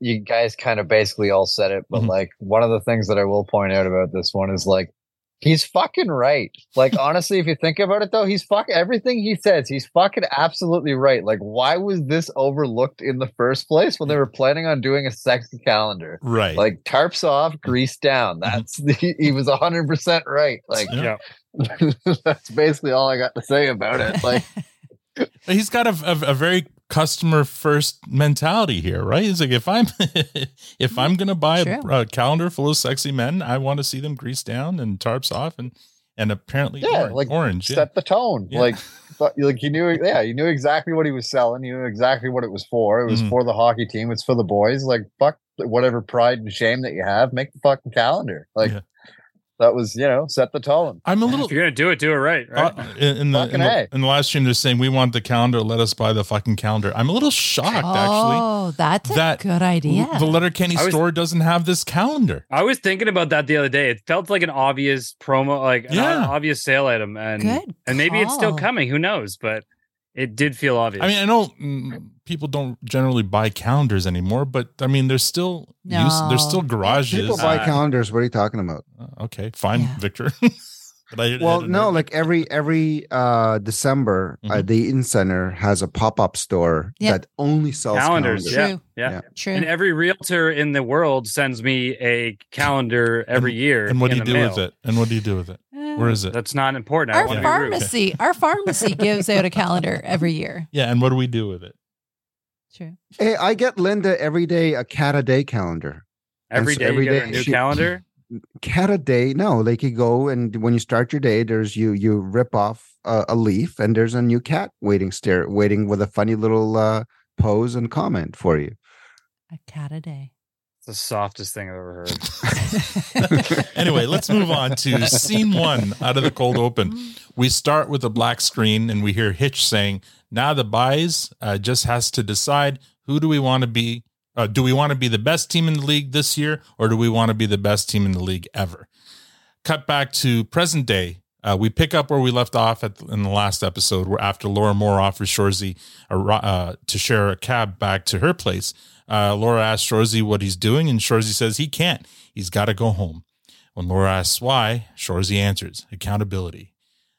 you guys kind of basically all said it, but Mhm. like one of the things that I will point out about this one is like He's fucking right. Like honestly, if you think about it though, he's fucking everything he says, he's fucking absolutely right. Like, why was this overlooked in the first place when they were planning on doing a sexy calendar? Right. Like tarps off, grease down. Mm-hmm. That's the, he was hundred percent right. Like Yeah. that's basically all I got to say about it. Like He's got a, a, a very customer first mentality here, right? It's like if I'm if I'm gonna buy a, a calendar full of sexy men, I want to see them greased down and tarps off and and apparently yeah, orange, like orange. Yeah. set the tone. Yeah. Like like he knew yeah, you knew exactly what he was selling, He knew exactly what it was for. It was Mhm. for the hockey team, it's for the boys. Like fuck whatever pride and shame that you have, make the fucking calendar. Like Yeah. That was, you know, set the tone. I'm a little. If you're gonna do it, do it right. Right. uh, in, in the, in, Fucking the in the live stream. They're saying we want the calendar. Let us buy the fucking calendar. I'm a little shocked actually. Oh, that's a that good idea. The Letterkenny I was- store doesn't have this calendar. I was thinking about that the other day. It felt like an obvious promo, like an obvious sale item, and Good and maybe it's still coming. Who knows? But it did feel obvious. I mean, I know mm, people don't generally buy calendars anymore, but I mean, there's still use, there's still garages. People buy Uh, calendars. What are you talking about? Uh, okay, fine, Yeah. Victor. but I, I Well, don't no, know. like every every uh December, uh, Mhm. the In Center has a pop up store Yep. that only sells calendars. calendars. Yeah, True. yeah. True. And every realtor in the world sends me a calendar every year. and what do you do mail. with it? And what do you do with it? Where is it? That's not important. I our want to be rude. pharmacy, our pharmacy gives out a calendar every year. Yeah, and what do we do with it? True. Hey, I get Linda every day a cat a day calendar. Every And so day every you get a new she- calendar. Cat a day? No, like you go and when you start your day, there's you you rip off a, a leaf and there's a new cat waiting stare waiting with a funny little uh, pose and comment for you. A cat a day. The softest thing I've ever heard. anyway, let's move on to scene one out of the cold open. We start with a black screen and we hear Hitch saying, "Now the buys uh, just has to decide who do we want to be. Uh, do we want to be the best team in the league this year, or do we want to be the best team in the league ever?" Cut back to present day. Uh, we pick up where we left off at, in the last episode, where after Laura Mohr offers Shoresy uh, to share a cab back to her place, uh, Laura asks Shoresy what he's doing, and Shoresy says he can't. He's got to go home. When Laura asks why, Shoresy answers accountability.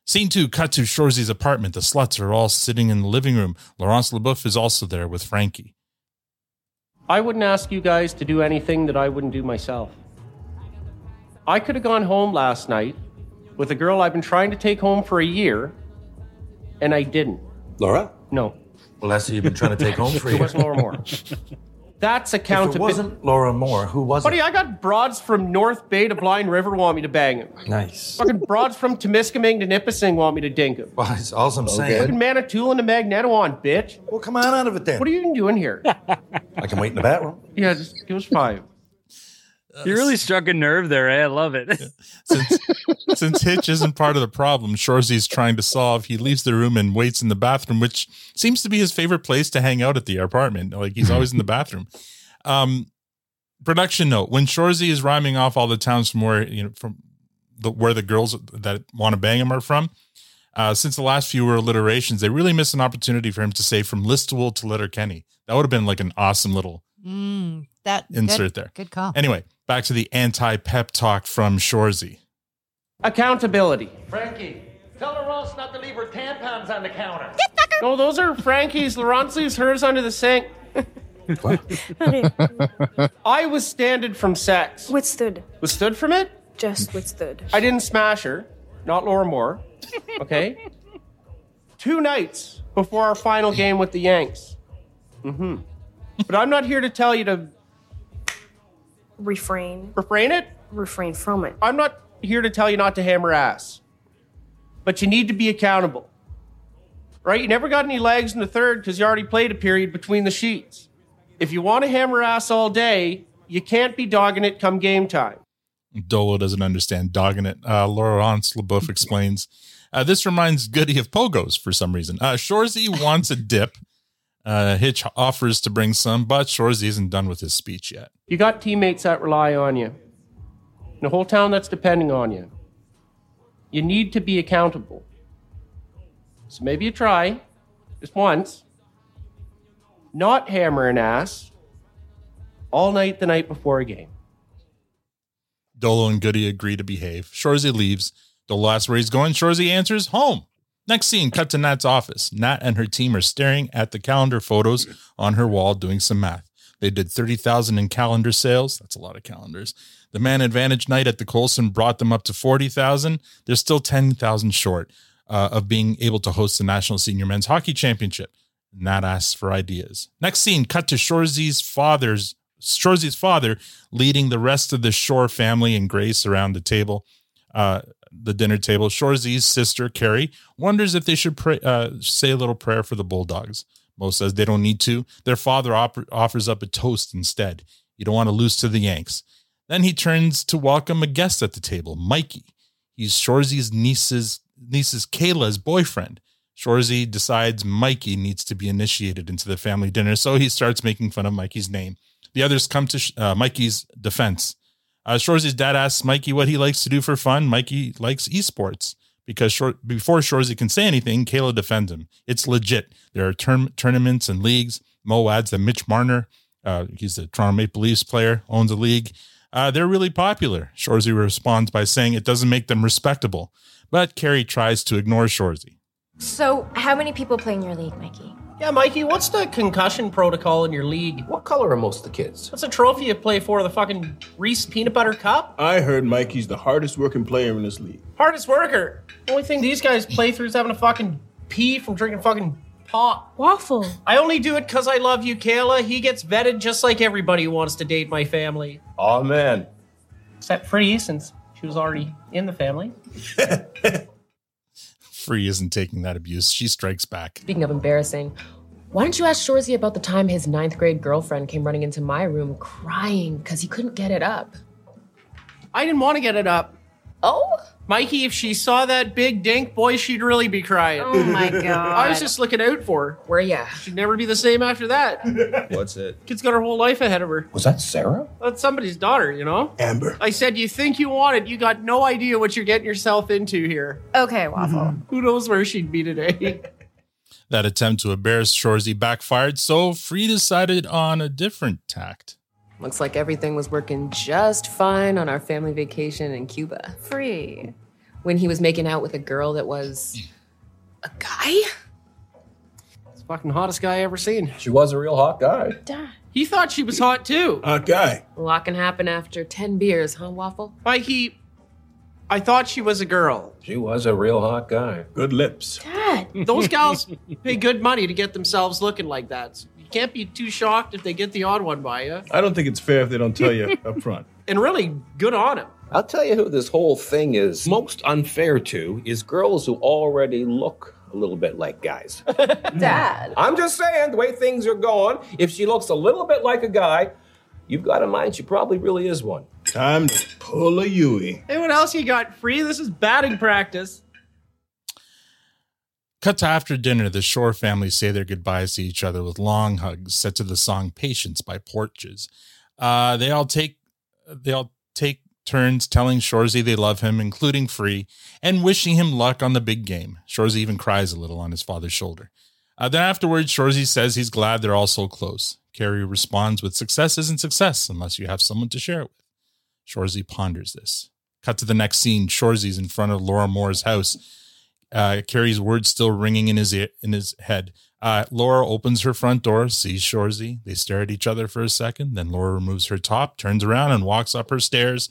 Scene two cut to Shoresy's apartment. The sluts are all sitting in the living room. Laurence Leboeuf is also there with Frankie. I wouldn't ask you guys to do anything that I wouldn't do myself. I could have gone home last night with a girl I've been trying to take home for a year, and I didn't. Laura? No, Well, that's who you've been trying to take home for it wasn't Laura Mohr. That's accountability. If it accountability. wasn't Laura Mohr, who was Buddy, it? I got broads from North Bay to Blind River want me to bang him. Nice. Fucking broads from Temiskaming to Nipissing want me to dink him. Well, that's all I'm saying. Fucking Manitoulin to Magnetawan, bitch. Well, come on out of it then. What are you even doing here? I can wait in the bathroom. yeah, just give us five. You really struck a nerve there. Eh? I love it. Since, since Hitch isn't part of the problem Shoresy's trying to solve, he leaves the room and waits in the bathroom, which seems to be his favorite place to hang out at the apartment. Like he's always in the bathroom. Um, production note: When Shoresy is rhyming off all the towns from where you know from the where the girls that want to bang him are from, uh, since the last few were alliterations, they really miss an opportunity for him to say from Listowel to Letterkenny. That would have been like an awesome little Mm, that insert good, there. Good call. Anyway, back to the anti pep talk from Shoresy. Accountability. Frankie, tell her Ross not to leave her tampons on the counter. No, those are Frankie's. Laurence leaves hers under the sink. I withstanded from sex. Withstood. Withstood from it? Just withstood. I didn't smash her. Not Laura Mohr. Okay? Two nights before our final game with the Yanks. Mm-hmm. But I'm not here to tell you to Refrain. refrain it. Refrain from it. I'm not here to tell you not to hammer ass. But you need to be accountable. Right? You never got any legs in the third because you already played a period between the sheets. If you want to hammer ass all day, you can't be dogging it come game time. Dolo doesn't understand dogging it. Uh, Laurence Leboeuf explains. Uh, this reminds Goody of Pogos for some reason. Uh, Shoresy wants a dip. Uh, Hitch offers to bring some, but Shoresy isn't done with his speech yet. You got teammates that rely on you, and a whole town that's depending on you. You need to be accountable. So maybe you try, just once, not hammer an ass all night the night before a game. Dolo and Goody agree to behave. Shoresy leaves. Dolo asks where he's going. Shoresy answers, home. Next scene, cut to Nat's office. Nat and her team are staring at the calendar photos on her wall doing some math. They did 30,000 in calendar sales. That's a lot of calendars. The Man Advantage night at the Colson brought them up to 40,000. They're still 10,000 short uh, of being able to host the National Senior Men's Hockey Championship. Nat asks for ideas. Next scene, cut to Shoresy's father's Shoresy's father leading the rest of the Shore family and Grace around the table, uh, the dinner table. Shoresy's sister Carrie wonders if they should pray, uh, say a little prayer for the Bulldogs. Mo says they don't need to. Their father op- offers up a toast instead. You don't want to lose to the Yanks. Then he turns to welcome a guest at the table, Mikey. He's Shoresy's niece's niece's Kayla's boyfriend. Shoresy decides Mikey needs to be initiated into the family dinner, so he starts making fun of Mikey's name. The others come to uh, Mikey's defense. Uh, Shoresy's dad asks Mikey what he likes to do for fun. Mikey likes esports because short, before Shoresy can say anything, Kayla defends him. It's legit. There are term, tournaments and leagues. Mo adds that Mitch Marner, uh, he's a Toronto Maple Leafs player, owns a league. Uh, they're really popular. Shoresy responds by saying it doesn't make them respectable, but Carrie tries to ignore Shoresy. So, how many people play in your league, Mikey? Yeah, Mikey, what's the concussion protocol in your league? What color are most of the kids? What's a trophy you play for? The fucking Reese Peanut Butter Cup? I heard Mikey's the hardest working player in this league. Hardest worker. The Only thing these guys play through is having a fucking pee from drinking fucking pop. Waffle. I only do it because I love you, Kayla. He gets vetted just like everybody who wants to date my family. Oh man. Except Free, since she was already in the family. Free isn't taking that abuse. She strikes back. Speaking of embarrassing, why don't you ask Shoresy about the time his ninth grade girlfriend came running into my room crying because he couldn't get it up? I didn't want to get it up. Oh? Mikey, if she saw that big dink, boy, she'd really be crying. Oh my God. I was just looking out for her. Where ya? She'd never be the same after that. What's it? Kid's got her whole life ahead of her. Was that Sarah? That's somebody's daughter, you know? Amber. I said, you think you want it. You got no idea what you're getting yourself into here. Okay, Waffle. Who knows where she'd be today? That attempt to embarrass Shoresy backfired, so Free decided on a different tact. Looks like everything was working just fine on our family vacation in Cuba. Free. When he was making out with a girl that was a guy? It's the fucking hottest guy I ever seen. She was a real hot guy. Dad. He thought she was hot too. Hot guy. A lot can happen after 10 beers, huh, Waffle? Mikey, I thought she was a girl. She was a real hot guy. Good lips. Dad. Those gals pay good money to get themselves looking like that. You can't be too shocked if they get the odd one by you. I don't think it's fair if they don't tell you up front. And really, good on him. I'll tell you who this whole thing is most unfair to is girls who already look a little bit like guys. Dad. I'm just saying, the way things are going, if she looks a little bit like a guy, you've got in mind she probably really is one. Time to pull a Yui. Hey, what else you got free? This is batting practice. Cut to after dinner, the Shore family say their goodbyes to each other with long hugs set to the song Patience by Porches. Uh, they all take they all take turns telling Shoresy they love him, including Free, and wishing him luck on the big game. Shoresy even cries a little on his father's shoulder. Uh, then afterwards, Shoresy says he's glad they're all so close. Carrie responds with success isn't success unless you have someone to share it with. Shoresy ponders this. Cut to the next scene. Shoresy's in front of Laura Mohr's house. Uh, Carrie's words still ringing in his in his head. Uh, Laura opens her front door, sees Shoresy. They stare at each other for a second. Then Laura removes her top, turns around, and walks up her stairs,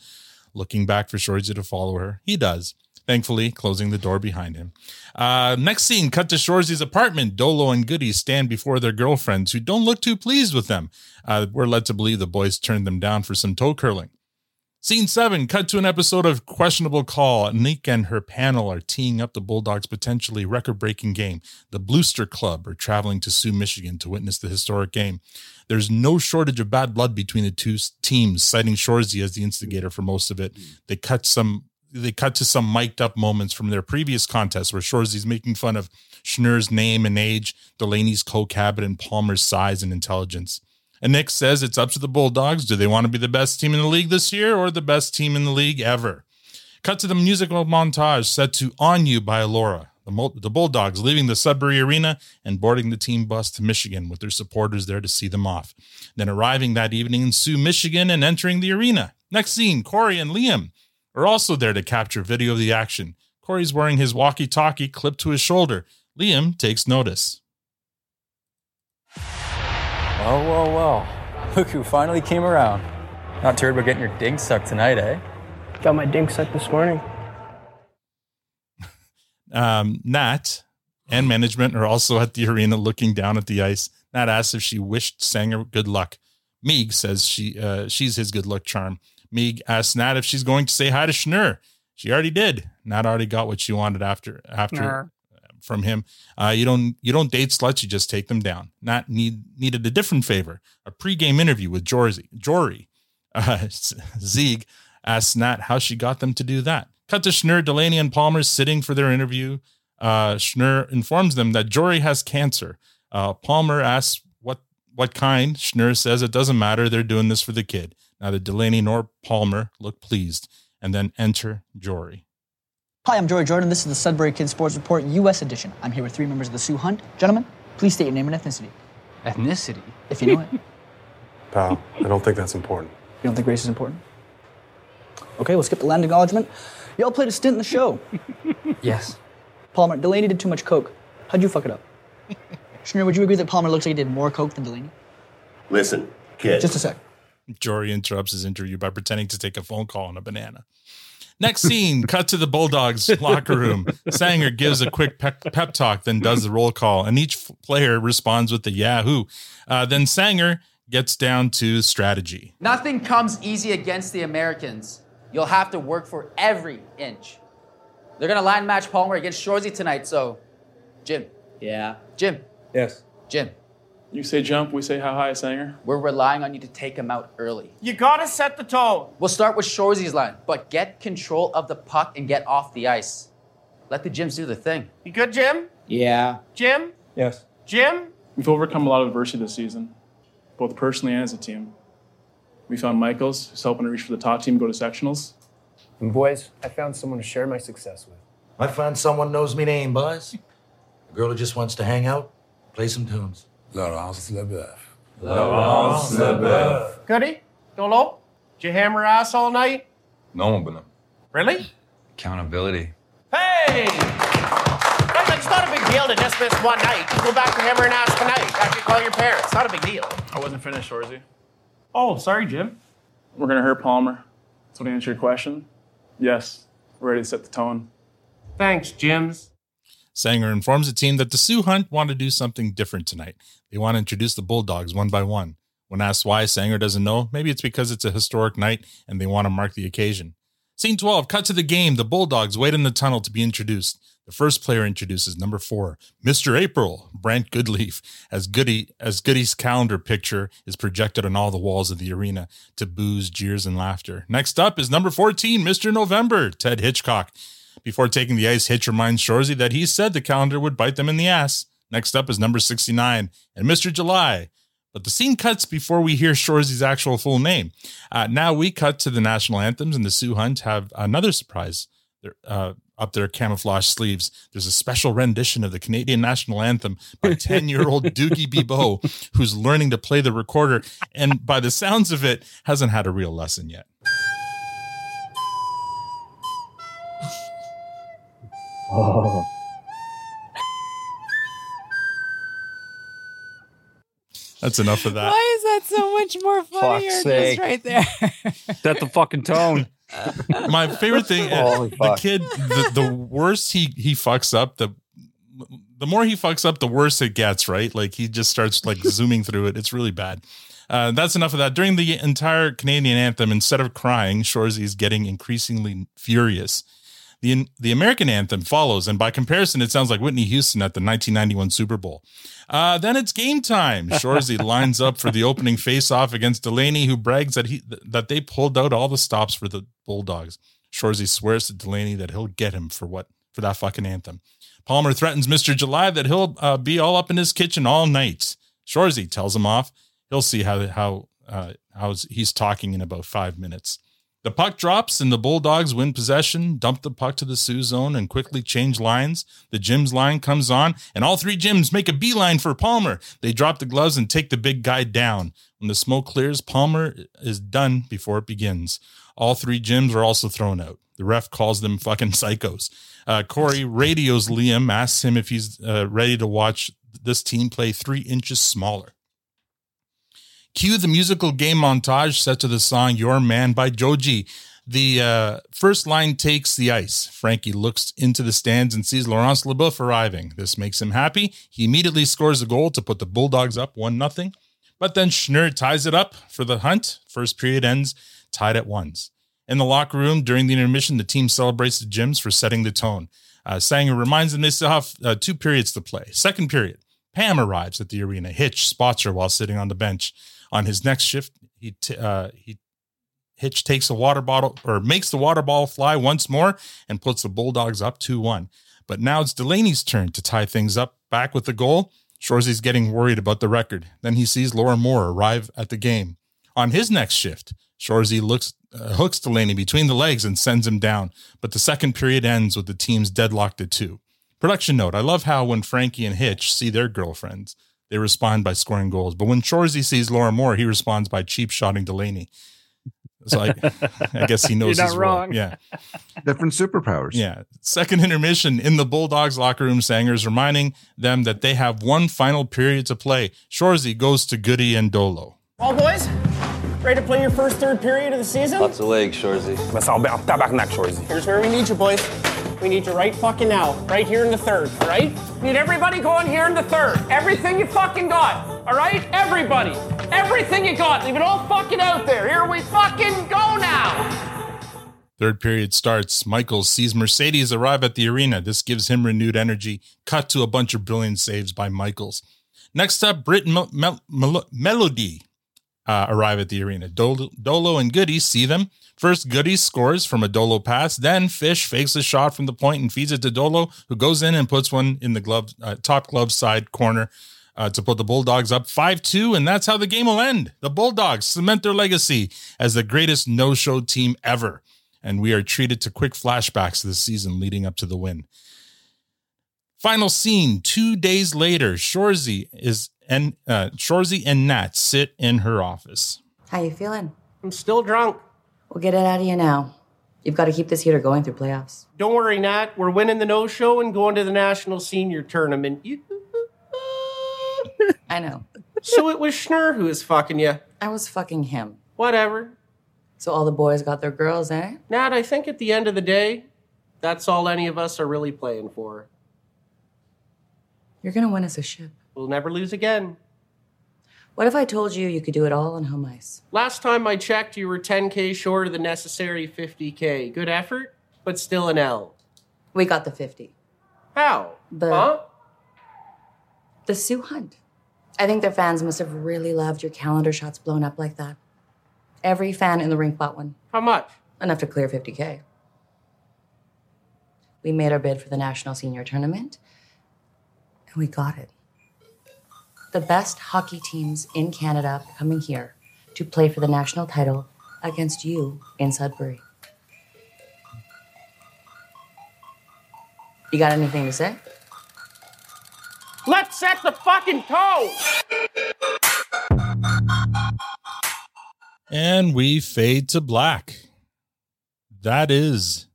looking back for Shoresy to follow her. He does, thankfully, closing the door behind him. Uh, next scene, cut to Shoresy's apartment. Dolo and Goody stand before their girlfriends, who don't look too pleased with them. Uh, we're led to believe the boys turned them down for some toe curling. Scene seven, cut to an episode of Questionable Call. Nick and her panel are teeing up the Bulldogs' potentially record breaking game. The Bluester Club are traveling to Sioux, Michigan to witness the historic game. There's no shortage of bad blood between the two teams, citing Shoresy as the instigator for most of it. They cut some. They cut to some mic'd up moments from their previous contest where Shoresy's making fun of Schnurr's name and age, Delaney's coke habit, and Palmer's size and intelligence. And Nick says it's up to the Bulldogs. Do they want to be the best team in the league this year or the best team in the league ever? Cut to the musical montage set to On You by Laura. the, the Bulldogs leaving the Sudbury Arena and boarding the team bus to Michigan with their supporters there to see them off. Then arriving that evening in Sioux, Michigan and entering the arena. Next scene, Corey and Liam are also there to capture video of the action. Corey's wearing his walkie talkie clipped to his shoulder. Liam takes notice. Whoa, whoa, whoa. Look who finally came around. Not too worried about getting your dink sucked tonight, eh? Got my dink sucked this morning. Um, Nat and management are also at the arena looking down at the ice. Nat asks if she wished Sanger good luck. Miig says she uh, she's his good luck charm. Miig asks Nat if she's going to say hi to Schnur. She already did. Nat already got what she wanted after after Schnur. From him. Uh, you don't you don't date sluts, you just take them down. Nat need needed a different favor, a pregame interview with Jory. Jory. Uh, asks Nat how she got them to do that. Cut to Schnur, Delaney, and Palmer sitting for their interview. Uh, Schnur informs them that Jory has cancer. Uh, Palmer asks what what kind. Schnur says it doesn't matter. They're doing this for the kid. Neither Delaney nor Palmer look pleased. And then enter Jory. Hi, I'm Jory Jordan. This is the Sudbury Kids Sports Report U.S. edition. I'm here with three members of the Sioux Hunt. Gentlemen, please state your name and ethnicity. Ethnicity? If you know it. Pal, I don't think that's important. You don't think race is important? Okay, we'll skip the land acknowledgement. Y'all played a stint in the show. Yes. Palmer, Delaney did too much coke. How'd you fuck it up? Schnur, would you agree that Palmer looks like he did more coke than Delaney? Listen, kid. Just a sec. Jory interrupts his interview by pretending to take a phone call on a banana. Next scene, cut to the Bulldogs locker room. Sanger gives a quick pep, pep talk, then does the roll call, and each player responds with the Yahoo. Uh, then Sanger gets down to strategy. Nothing comes easy against the Americans. You'll have to work for every inch. They're gonna line match Palmer against Shoresy tonight, so Jim. Yeah. Jim. Yes. Jim. You say jump, we say how high, Sanger? We're relying on you to take him out early. You gotta set the tone. We'll start with Shoresy's line, but get control of the puck and get off the ice. Let the Jims do their thing. You good, Jim? Yeah. Jim? Yes. Jim? We've overcome a lot of adversity this season, both personally and as a team. We found Michaels, who's helping to reach for the top team, go to sectionals. And boys, I found someone to share my success with. I found someone knows me name, boys. A girl who just wants to hang out, play some tunes. Laurence Leboeuf. Laurence Leboeuf. Goody? Dolo? Did you hammer ass all night? Non, bonhomme. Really? Accountability. Hey! Guys, It's not a big deal to just miss one night. You go back to hammering ass tonight after you call your parents. Not a big deal. I wasn't finished, Shoresy. Oh, sorry, Jim. We're gonna hurt Palmer. So to answer your question, yes, we're ready to set the tone. Thanks, Jims. Sanger informs the team that the Sioux Hunt want to do something different tonight. They want to introduce the Bulldogs one by one. When asked why, Sanger doesn't know. Maybe it's because it's a historic night and they want to mark the occasion. Scene 12, cut to the game. The Bulldogs wait in the tunnel to be introduced. The first player introduces number four, Mr. April, Brant Goodleaf, as Goody as Goody's calendar picture is projected on all the walls of the arena to boos, jeers, and laughter. Next up is number 14, Mr. November, Ted Hitchcock. Before taking the ice, Hitch reminds Shoresy that he said the calendar would bite them in the ass. Next up is number 69 and Mr. July. But the scene cuts before we hear Shoresy's actual full name. Uh, now we cut to the national anthems, and the Sioux Hunt have another surprise uh, up their camouflage sleeves. There's a special rendition of the Canadian national anthem by 10 year old Doogie Bibo, who's learning to play the recorder, and by the sounds of it, hasn't had a real lesson yet. Oh. That's enough of that. Why is that so much more funnier just sake. right there? Set the fucking tone. My favorite thing, Holy the kid, the, the worse he he fucks up, the the more he fucks up, the worse it gets. Right? Like he just starts like zooming through it. It's really bad. Uh, that's enough of that. During the entire Canadian anthem, instead of crying, Shoresy is getting increasingly furious. The, the American anthem follows, and by comparison, it sounds like Whitney Houston at the 1991 Super Bowl. Uh, then it's game time. Shoresy lines up for the opening face-off against Delaney, who brags that he that they pulled out all the stops for the Bulldogs. Shoresy swears to Delaney that he'll get him for what for that fucking anthem. Palmer threatens Mr. July that he'll uh, be all up in his kitchen all night. Shoresy tells him off. He'll see how how uh, how he's talking in about five minutes. The puck drops and the Bulldogs win possession, dump the puck to the Sioux zone, and quickly change lines. The Jim's line comes on, and all three Jims make a beeline for Palmer. They drop the gloves and take the big guy down. When the smoke clears, Palmer is done before it begins. All three Jims are also thrown out. The ref calls them fucking psychos. Uh, Corey radios Liam, asks him if he's uh, ready to watch this team play three inches smaller. Cue the musical game montage set to the song Your Man by Joji. The uh, first line takes the ice. Frankie looks into the stands and sees Laurence Leboeuf arriving. This makes him happy. He immediately scores a goal to put the Bulldogs up 1 0. But then Schnur ties it up for the hunt. First period ends tied at ones. In the locker room during the intermission, the team celebrates the gyms for setting the tone. Uh, Sanger reminds them they still have uh, two periods to play. Second period, Pam arrives at the arena. Hitch spots her while sitting on the bench. On his next shift, he t- uh, he Hitch takes a water bottle or makes the water ball fly once more and puts the Bulldogs up 2 1. But now it's Delaney's turn to tie things up back with the goal. Shoresy's getting worried about the record. Then he sees Laura Mohr arrive at the game. On his next shift, Shoresy looks uh, hooks Delaney between the legs and sends him down. But the second period ends with the teams deadlocked at two. Production note: I love how when Frankie and Hitch see their girlfriends, they respond by scoring goals. But when Shoresy sees Laura Mohr, he responds by cheap shotting Delaney. So I, I guess he knows You're not his role. wrong. Yeah. Different superpowers. Yeah. Second intermission in the Bulldogs locker room, Sanger's reminding them that they have one final period to play. Shoresy goes to Goody and Dolo. All boys, ready to play your first third period of the season? Lots of legs, Shoresy. Mas I'll be I'll tabarnak, Shoresy. Here's where we need you, boys. We need you right fucking now, right here in the third, right? Need everybody going here in the third. Everything you fucking got, all right? Everybody. Everything you got. Leave it all fucking out there. Here we fucking go now. Third period starts. Michaels sees Mercedes arrive at the arena. This gives him renewed energy. Cut to a bunch of brilliant saves by Michaels. Next up, Brit Mel- Mel- Mel- Melody uh, arrive at the arena. Dolo, Dolo and Goody see them. First, Goody scores from a Dolo pass. Then Fish fakes a shot from the point and feeds it to Dolo, who goes in and puts one in the glove uh, top glove side corner uh, to put the Bulldogs up 5 2. And that's how the game will end. The Bulldogs cement their legacy as the greatest no show team ever. And we are treated to quick flashbacks this season leading up to the win. Final scene two days later, Shoresy is and uh, Shoresy and Nat sit in her office. How you feeling? I'm still drunk. We'll get it out of you now. You've got to keep this heater going through playoffs. Don't worry, Nat. We're winning the no show and going to the national senior tournament. You- I know. so it was Schnur who was fucking you. I was fucking him. Whatever. So all the boys got their girls, eh? Nat, I think at the end of the day, that's all any of us are really playing for. You're gonna win us a ship. We'll never lose again. What if I told you you could do it all on home ice? Last time I checked, you were 10K short of the necessary 50K. Good effort, but still an L. We got the 50. How? The Huh? the Sioux Hunt. I think their fans must have really loved your calendar shots blown up like that. Every fan in the rink bought one. How much? Enough to clear 50K. We made our bid for the National Senior Tournament, and we got it. The best hockey teams in Canada coming here to play for the national title against you in Sudbury. You got anything to say? Let's set the fucking tone! And we fade to black. That is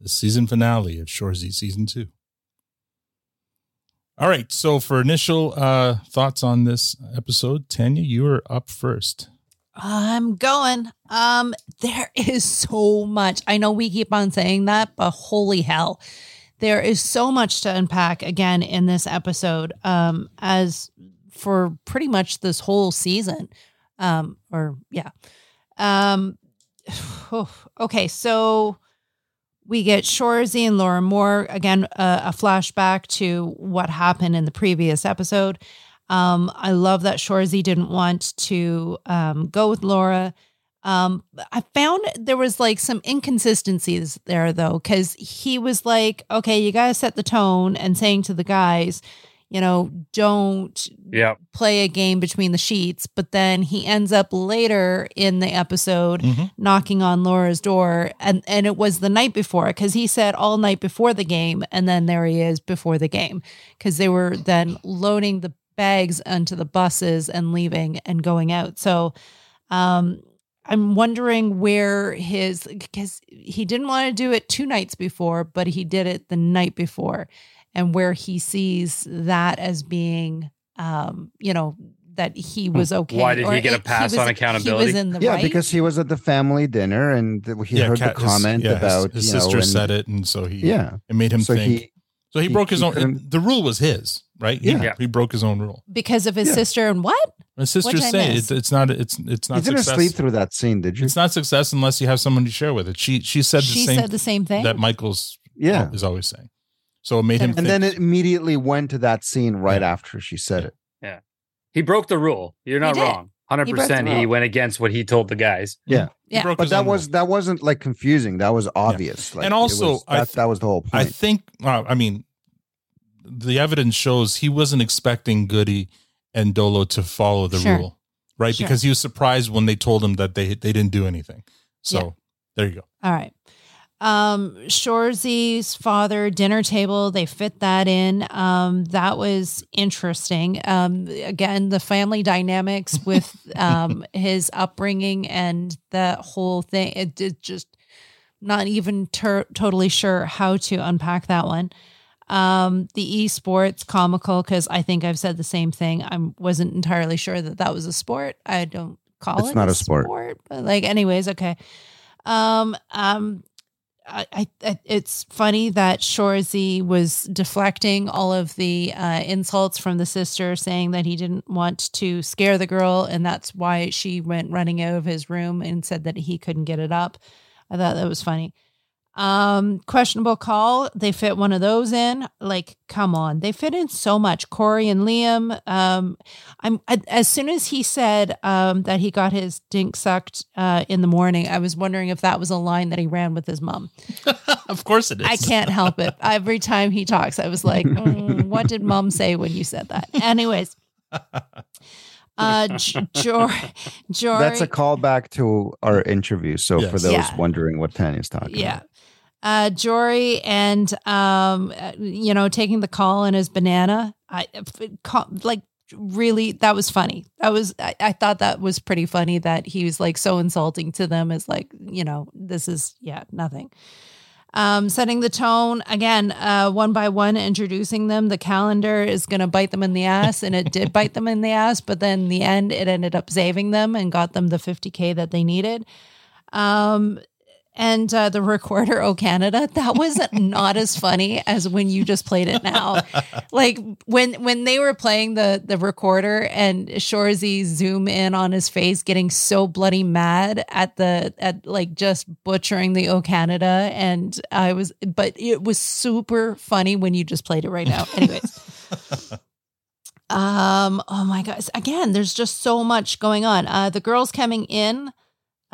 the season finale of Shoresy season two. All right. So for initial uh, thoughts on this episode, Tanya, you are up first. I'm going. Um, there is so much. I know we keep on saying that, but holy hell. There is so much to unpack again in this episode. Um, as for pretty much this whole season. Um, or yeah. Um okay, so we get Shoresy and Laura Mohr again. A flashback to what happened in the previous episode. Um, I love that Shoresy didn't want to um, go with Laura. Um, I found there was like some inconsistencies there though, because he was like, "Okay, you gotta set the tone," and saying to the guys, you know, don't Yep. play a game between the sheets. But then he ends up later in the episode Mhm. knocking on Laura's door, and and it was the night before because he said all night before the game, and then there he is before the game because they were then loading the bags onto the buses and leaving and going out. So, um, I'm wondering where his because he didn't want to do it two nights before, but he did it the night before, and where he sees that as being, um, you know, that he was okay. Why did he get a it- pass was- on He accountability? was in the yeah, right. because he was at the family dinner and he Yeah, heard Kat- the his- comment yeah, about his, you know, sister and- said it, and so he Yeah. it made him So think. he- so he, he- broke his he own. The rule was his, right? He, Yeah. he broke his own rule. because of his Yeah. sister and what? My sister What'd I say miss? it, it's not. It's it's not. You didn't success. sleep through that scene, did you? It's not success unless you have someone to share with it. She she said the She same. said the same thing? that Michael's Yeah. is always saying. So it made him. and think, then it immediately went to that scene right after she said it. Yeah. He broke the rule. You're not wrong. Hundred He broke the percent. He rule. went against what he told the guys. Yeah. Yeah. But that own was that wasn't like confusing. That was obvious. Like, And also, was- I that, th- that was the whole point. I think. Uh, I mean, the evidence shows he wasn't expecting Goody and Dolo to follow the Sure. rule, right? Sure. Because he was surprised when they told him that they they didn't do anything. So Yeah. there you go. All right. Um, Shoresy's father dinner table, they fit that in. Um, that was interesting. Um, again, the family dynamics with um his upbringing and the whole thing. It, it just not even ter- totally sure how to unpack that one. Um, the esports comical because I think I've said the same thing. I wasn't entirely sure that that was a sport. I don't call It's it not a sport. but like, anyways, okay. Um, um, I, I, it's funny that Shoresy was deflecting all of the uh, insults from the sister, saying that he didn't want to scare the girl, and that's why she went running out of his room and said that he couldn't get it up. I thought that was funny. Um, questionable call. They fit one of those in. Like, come on, they fit in so much. Corey and Liam. Um, I'm I, as soon as he said um that he got his dink sucked uh in the morning, I was wondering if that was a line that he ran with his mom. of course it is. I can't help it. Every time he talks, I was like, "Mm, what did mom say when you said that? Anyways. Uh, J- Jor- Jory, That's a callback to our interview. So for those Yeah. wondering what Tanya's talking yeah about. Uh jory and um uh, you know taking the call in his banana i like really that was funny. That was I, I thought that was pretty funny that he was like so insulting to them as like you know this is yeah nothing. Um setting the tone again uh one by one introducing them the calendar is gonna bite them in the ass and it did bite them in the ass but then the end it ended up saving them and got them the 50k that they needed. Um and uh, the recorder oh canada that was not as funny as when you just played it now. Like when when they were playing the the recorder and shoresy zoom in on his face getting so bloody mad at the at like just butchering the oh canada and i was but it was super funny when you just played it right now. Anyways. Um oh my gosh again there's just so much going on. Uh the girls coming in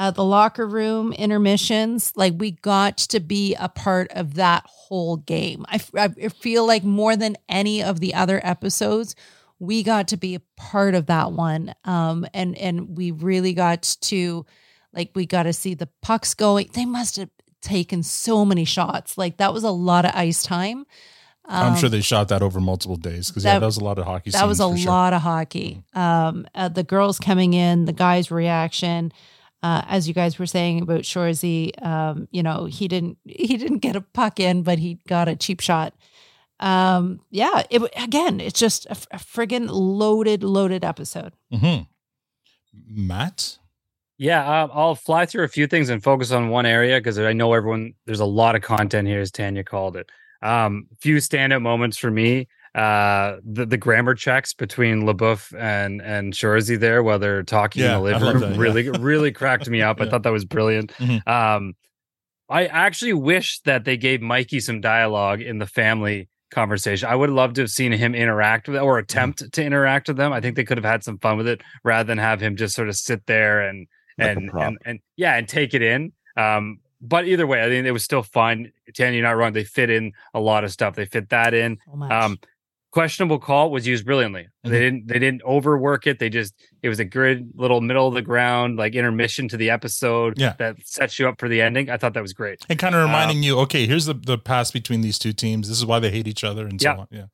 uh, the locker room intermissions like we got to be a part of that whole game I, I feel like more than any of the other episodes we got to be a part of that one um and and we really got to like we got to see the pucks going they must have taken so many shots like that was a lot of ice time I'm sure Um, they shot that over multiple days because yeah, that- was a lot of hockey. that was a sure. lot of hockey. Um, uh, the girls coming in, the guys' reaction, uh, as you guys were saying about Shoresy, um, you know, he didn't he didn't get a puck in, but he got a cheap shot. Um, yeah, it again, it's just a friggin' loaded, loaded episode. Mhm. Mat. Yeah, um, I'll fly through a few things and focus on one area because I know everyone. There's a lot of content here, as Tanya called it. Um, few standout moments for me. Uh, the the grammar checks between Leboeuf and and Shoresy there while they're talking Yeah, in the living room that, yeah. really really cracked me up. I Yeah. thought that was brilliant. Mhm. Um, I actually wish that they gave Mikey some dialogue in the family conversation. I would love to have seen him interact with or attempt to interact with them. I think they could have had some fun with it rather than have him just sort of sit there and Like and, and and yeah, and take it in. Um, but either way, I think it was still fun. Tanya, you're not wrong. They fit in a lot of stuff. They fit that in. So. Um, questionable call was used brilliantly. Mm-hmm. They didn't they didn't overwork it. They just it was a good little middle of the ground like intermission to the episode Yeah. that sets you up for the ending. I thought that was great. And kind of reminding Um, you, okay, here's the, the past between these two teams. This is why they hate each other and so on. Yeah.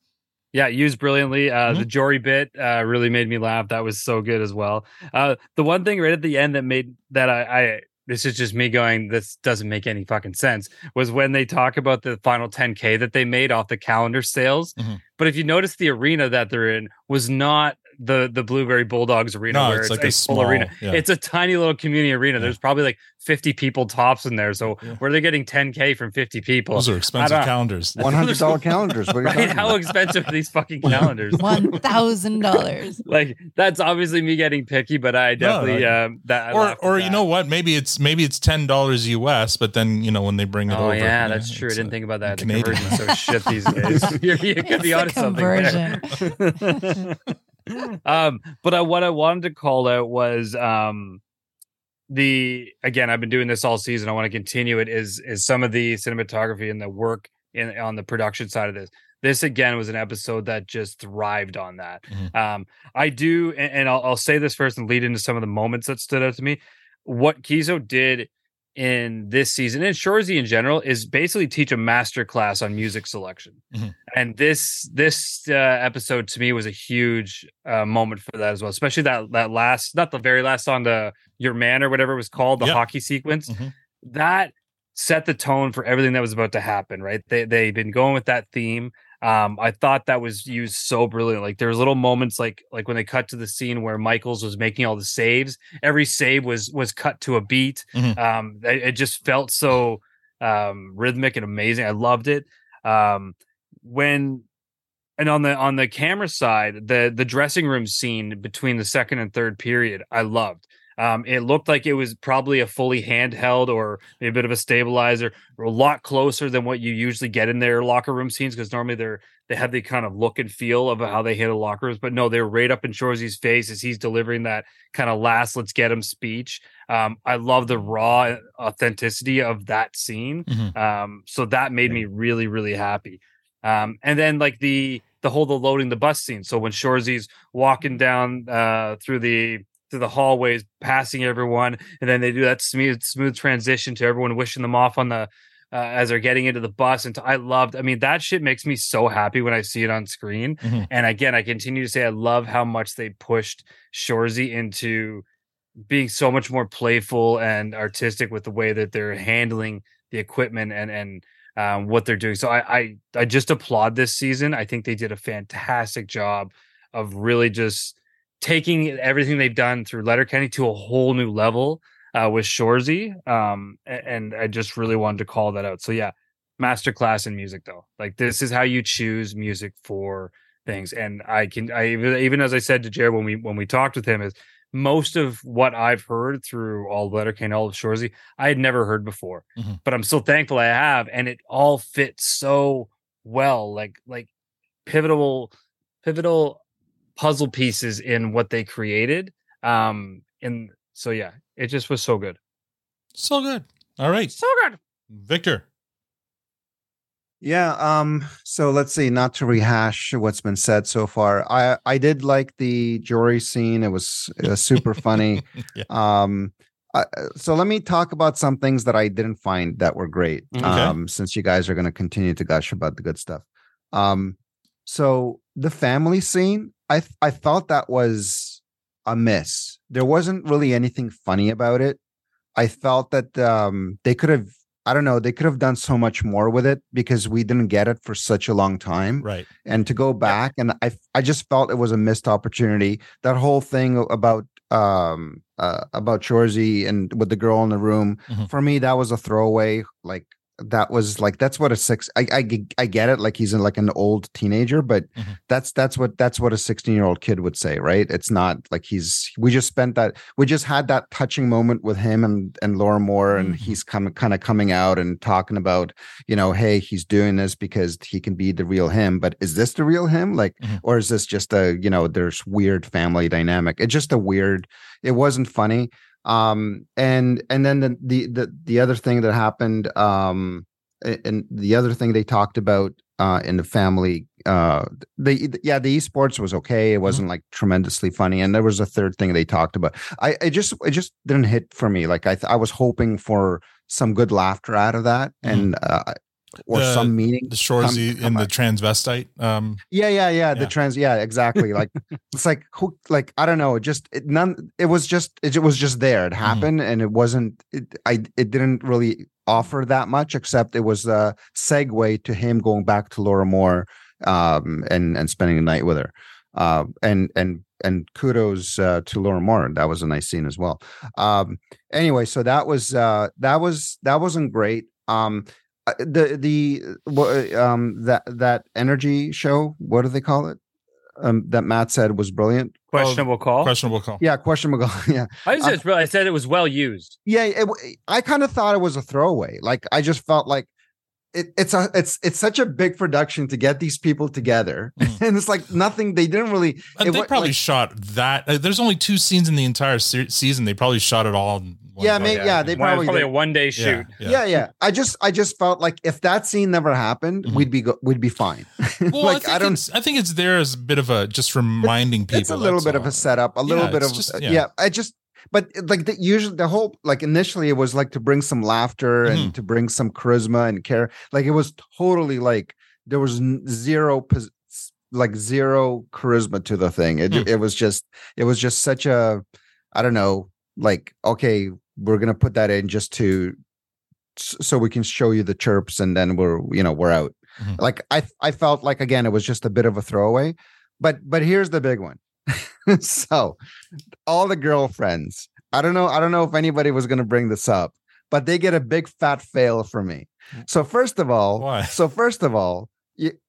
Yeah, used brilliantly. Uh, Mm-hmm. The Jory bit uh, really made me laugh. That was so good as well. Uh, the one thing right at the end that made that I, I this is just me going, this doesn't make any fucking sense, was when they talk about the final 10K that they made off the calendar sales. Mhm. But if you notice, the arena that they're in was not the the Blueberry Bulldogs arena No, where it's it's, like a a small- arena. yeah. It's a tiny little community arena. There's probably like 50 people tops in there. So where they're getting 10K from 50 people. Those are expensive calendars. $100 calendars. What are you Right? talking How expensive are these fucking calendars? One thousand dollars. like that's obviously me getting picky, but I definitely no. um that I or laughed at or you know what? Maybe it's maybe it's ten dollars US, but then you know when they bring it Oh over. yeah, that's true. I didn't uh, think about that. The Canadian. conversion's so shit these days. you you could be It's onto something there. um, but I, what I wanted to call out was um the again I've been doing this all season. I want to continue it. Is is some of the cinematography and the work in on the production side of this. This again was an episode that just thrived on that. Um, I do, and, and I'll, I'll say this first and lead into some of the moments that stood out to me. What Keeso did in this season and Shoresy in general is basically teach a master class on music selection. Mhm. And this this uh, episode to me was a huge uh, moment for that as well, especially that that last, not the very last song, the Your Man or whatever it was called, the Yep. hockey sequence. Mhm. That set the tone for everything that was about to happen. Right? They they've been going with that theme. Um, I thought that was used so brilliant. Like there was little moments like like when they cut to the scene where Michaels was making all the saves. Every save was was cut to a beat. Mhm. Um, it, it just felt so um rhythmic and amazing. I loved it. Um, when and on the on the camera side, the the dressing room scene between the second and third period, I loved. Um, it looked like it was probably a fully handheld or a bit of a stabilizer, a lot closer than what you usually get in their locker room scenes because normally they're they have the kind of look and feel of how they handle locker rooms. But no, they're right up in Shoresy's face as he's delivering that kind of last "let's get him" speech. Um, I love the raw authenticity of that scene. Mhm. Um, so that made me really, really happy. Um, and then like the the whole the loading the bus scene. So when Shoresy's walking down uh through the through the hallways, passing everyone, and then they do that smooth smooth transition to everyone wishing them off on the uh, as they're getting into the bus. And t- I loved. I mean, that shit makes me so happy when I see it on screen. Mhm. And again, I continue to say I love how much they pushed Shoresy into being so much more playful and artistic with the way that they're handling the equipment and and um, what they're doing. So I, I I just applaud this season. I think they did a fantastic job of really just taking everything they've done through Letterkenny to a whole new level uh, with Shoresy. Um, and I just really wanted to call that out. So yeah, masterclass in music though. Like this is how you choose music for things. And I can I even as I said to Jared when we when we talked with him is most of what I've heard through all of Letterkenny, all of Shoresy, I had never heard before. Mhm. But I'm so thankful I have, and it all fits so well, like like pivotal pivotal puzzle pieces in what they created. Um, and so yeah, it just was so good. So good. All right. So good. Victor. Yeah. Um. So let's see. Not to rehash what's been said so far. I I did like the Jory scene. It was, it was super funny. Yeah. Um. I, so let me talk about some things that I didn't find that were great. Okay. Um. Since you guys are going to continue to gush about the good stuff. Um. So the family scene, I th- I thought that was a miss. There wasn't really anything funny about it. I felt that um, they could have, I don't know, they could have done so much more with it because we didn't get it for such a long time. Right. And to go back, and I, I just felt it was a missed opportunity. That whole thing about um uh, about Shoresy and with the girl in the room Mhm. for me that was a throwaway like that was like that's what a six I, I i get it like he's in like an old teenager but Mhm. that's that's what that's what a 16 year old kid would say right it's not like he's we just spent that we just had that touching moment with him and and Laura Mohr and he's coming kind of coming out and talking about you know hey he's doing this because he can be the real him but is this the real him like Mhm. or is this just a you know there's weird family dynamic it's just a weird it wasn't funny um and and then the the the, the other thing that happened um and the other thing they talked about uh in the family uh the yeah the esports was okay. It wasn't like tremendously funny. And there was a third thing they talked about. I it just it just didn't hit for me. Like i th- i was hoping for some good laughter out of that. And uh or The- some meaning The Shoresy in the transvestite. Um, yeah yeah yeah the trans yeah exactly like it's like who like i don't know it just it none it was just it it was just there it happened and it wasn't it i it didn't really offer that much except it was a segue to him going back to laura mohr um and and spending the night with her. Uh and and and kudos uh, to laura mohr that was a nice scene as well. Um anyway so that was uh that was that wasn't great. Um the the wha- um that that energy show what do they call it um that Mat said was brilliant Questionable call. Questionable call. yeah questionable call yeah I just Uh, it's really- I said it was well used. yeah it, w- i kind of thought it was a throwaway like i just felt like it, it's a it's it's such a big production to get these people together and it's like nothing they didn't really it they probably like- shot that. uh, there's only two scenes in the entire se- season. They probably shot it all. In one yeah go. maybe yeah, they One- probably probably a one day shoot. yeah. yeah i just i just felt like if that scene never happened we'd be go- we'd be fine Mm-hmm. Well, like I, think i don't It's, I think it's there as a bit of a just reminding people. it's a little that's bit of a setup a little Yeah, bit of just- uh, yeah. yeah. i just but like the usually the whole like initially it was like to bring some laughter Mm-hmm. and to bring some charisma and care like it was totally like there was n- zero pos- like zero charisma to the thing it, Hmm. it was just it was just such a i don't know like okay we're gonna put that in just to so we can show you the chirps and then we're you know we're out Mhm. like i i felt like again it was just a bit of a throwaway but but here's the big one so all the girlfriends i don't know i don't know if anybody was going to bring this up but they get a big fat fail for me so first of all Why? so first of all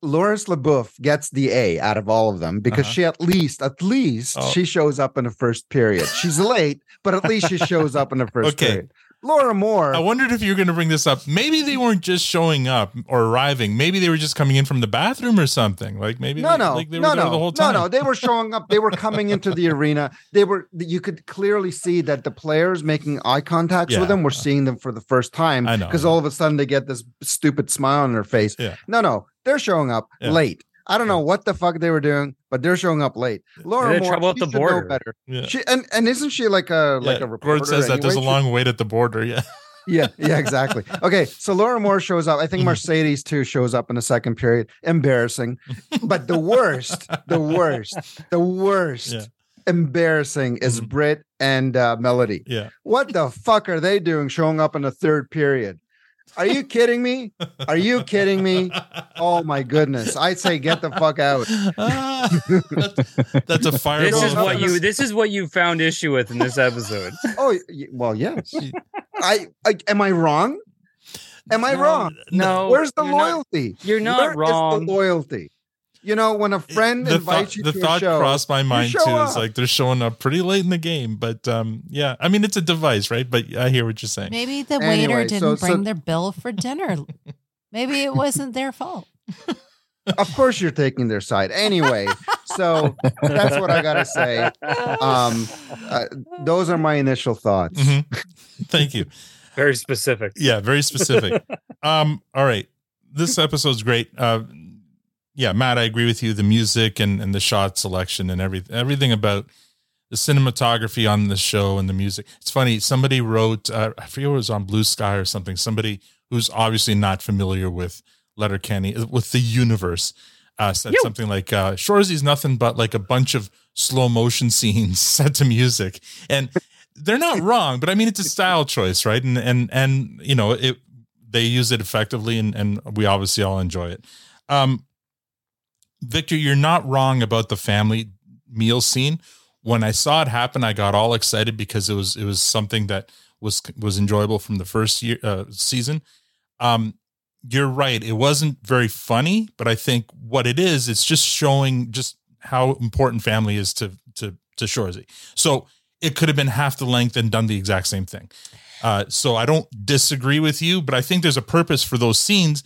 Loris Leboeuf gets the A out of all of them because Uh-huh. she at least, at least Oh. she shows up in the first period. She's late, but at least she shows up in the first Okay. period. Laura Mohr. I wondered if you were going to bring this up. Maybe they weren't just showing up or arriving. Maybe they were just coming in from the bathroom or something. Like maybe no, they, no, like they no, there no, the whole no, no. They were showing up. They were coming into the arena. They were. You could clearly see that the players making eye contacts Yeah. with them were seeing them for the first time. I know. because all of a sudden they get this stupid smile on their face. Yeah. No, no, they're showing up Yeah. late. I don't know what the fuck they were doing, but they're showing up late. Laura They had Mohr, trouble at the should know border. better. Yeah. She and and isn't she like a like a reporter? Gord says that there's a anyway? She- long wait at the border. Yeah. yeah, yeah, exactly. Okay, so Laura Mohr shows up. I Mm-hmm. think Mercedes too shows up in the second period. Embarrassing, but the worst, the worst, the worst, Yeah. embarrassing is Brit and uh, Melody. Yeah. What the fuck are they doing showing up in the third period? Are you kidding me? Are you kidding me? Oh my goodness! I'd say get the fuck out. That's a fire. This is what you this is what you found issue with in this episode. Oh well, yes. I, I am I wrong? Am I wrong? no, Where's the you're not- loyalty? you're not Where is wrong. the loyalty. You know, when a friend the invites thought, you the to a show the thought show, crossed my mind too. up. It's like they're showing up pretty late in the game, but um, yeah, I mean it's a device, right? But I hear what you're saying. Maybe the Anyway, waiter didn't so- so- bring their bill for dinner. Maybe it wasn't their fault. of course you're taking their side anyway. so that's what I gotta say. Um, uh, those are my initial thoughts. Mhm. Thank you. Very specific. Yeah, very specific. um, all right. This episode's great. Uh yeah, Mat, I agree with you. The music and, and the shot selection and everything everything about the cinematography on the show and the music. It's funny, somebody wrote uh, I forget it was on Blue Sky or something, somebody who's obviously not familiar with Letterkenny with the universe. Uh, said something like uh Shoresy's nothing but like a bunch of slow motion scenes set to music. And they're not wrong, but I mean it's a style choice, right? And and and you know, it they use it effectively and and we obviously all enjoy it. Um Victor, you're not wrong about the family meal scene. When I saw it happen, I got all excited because it was it was something that was was enjoyable from the first year uh, season. Um, you're right; it wasn't very funny, but I think what it is, it's just showing just how important family is to to to Shoresy. So it could have been half the length and done the exact same thing. Uh, so I don't disagree with you, but I think there's a purpose for those scenes,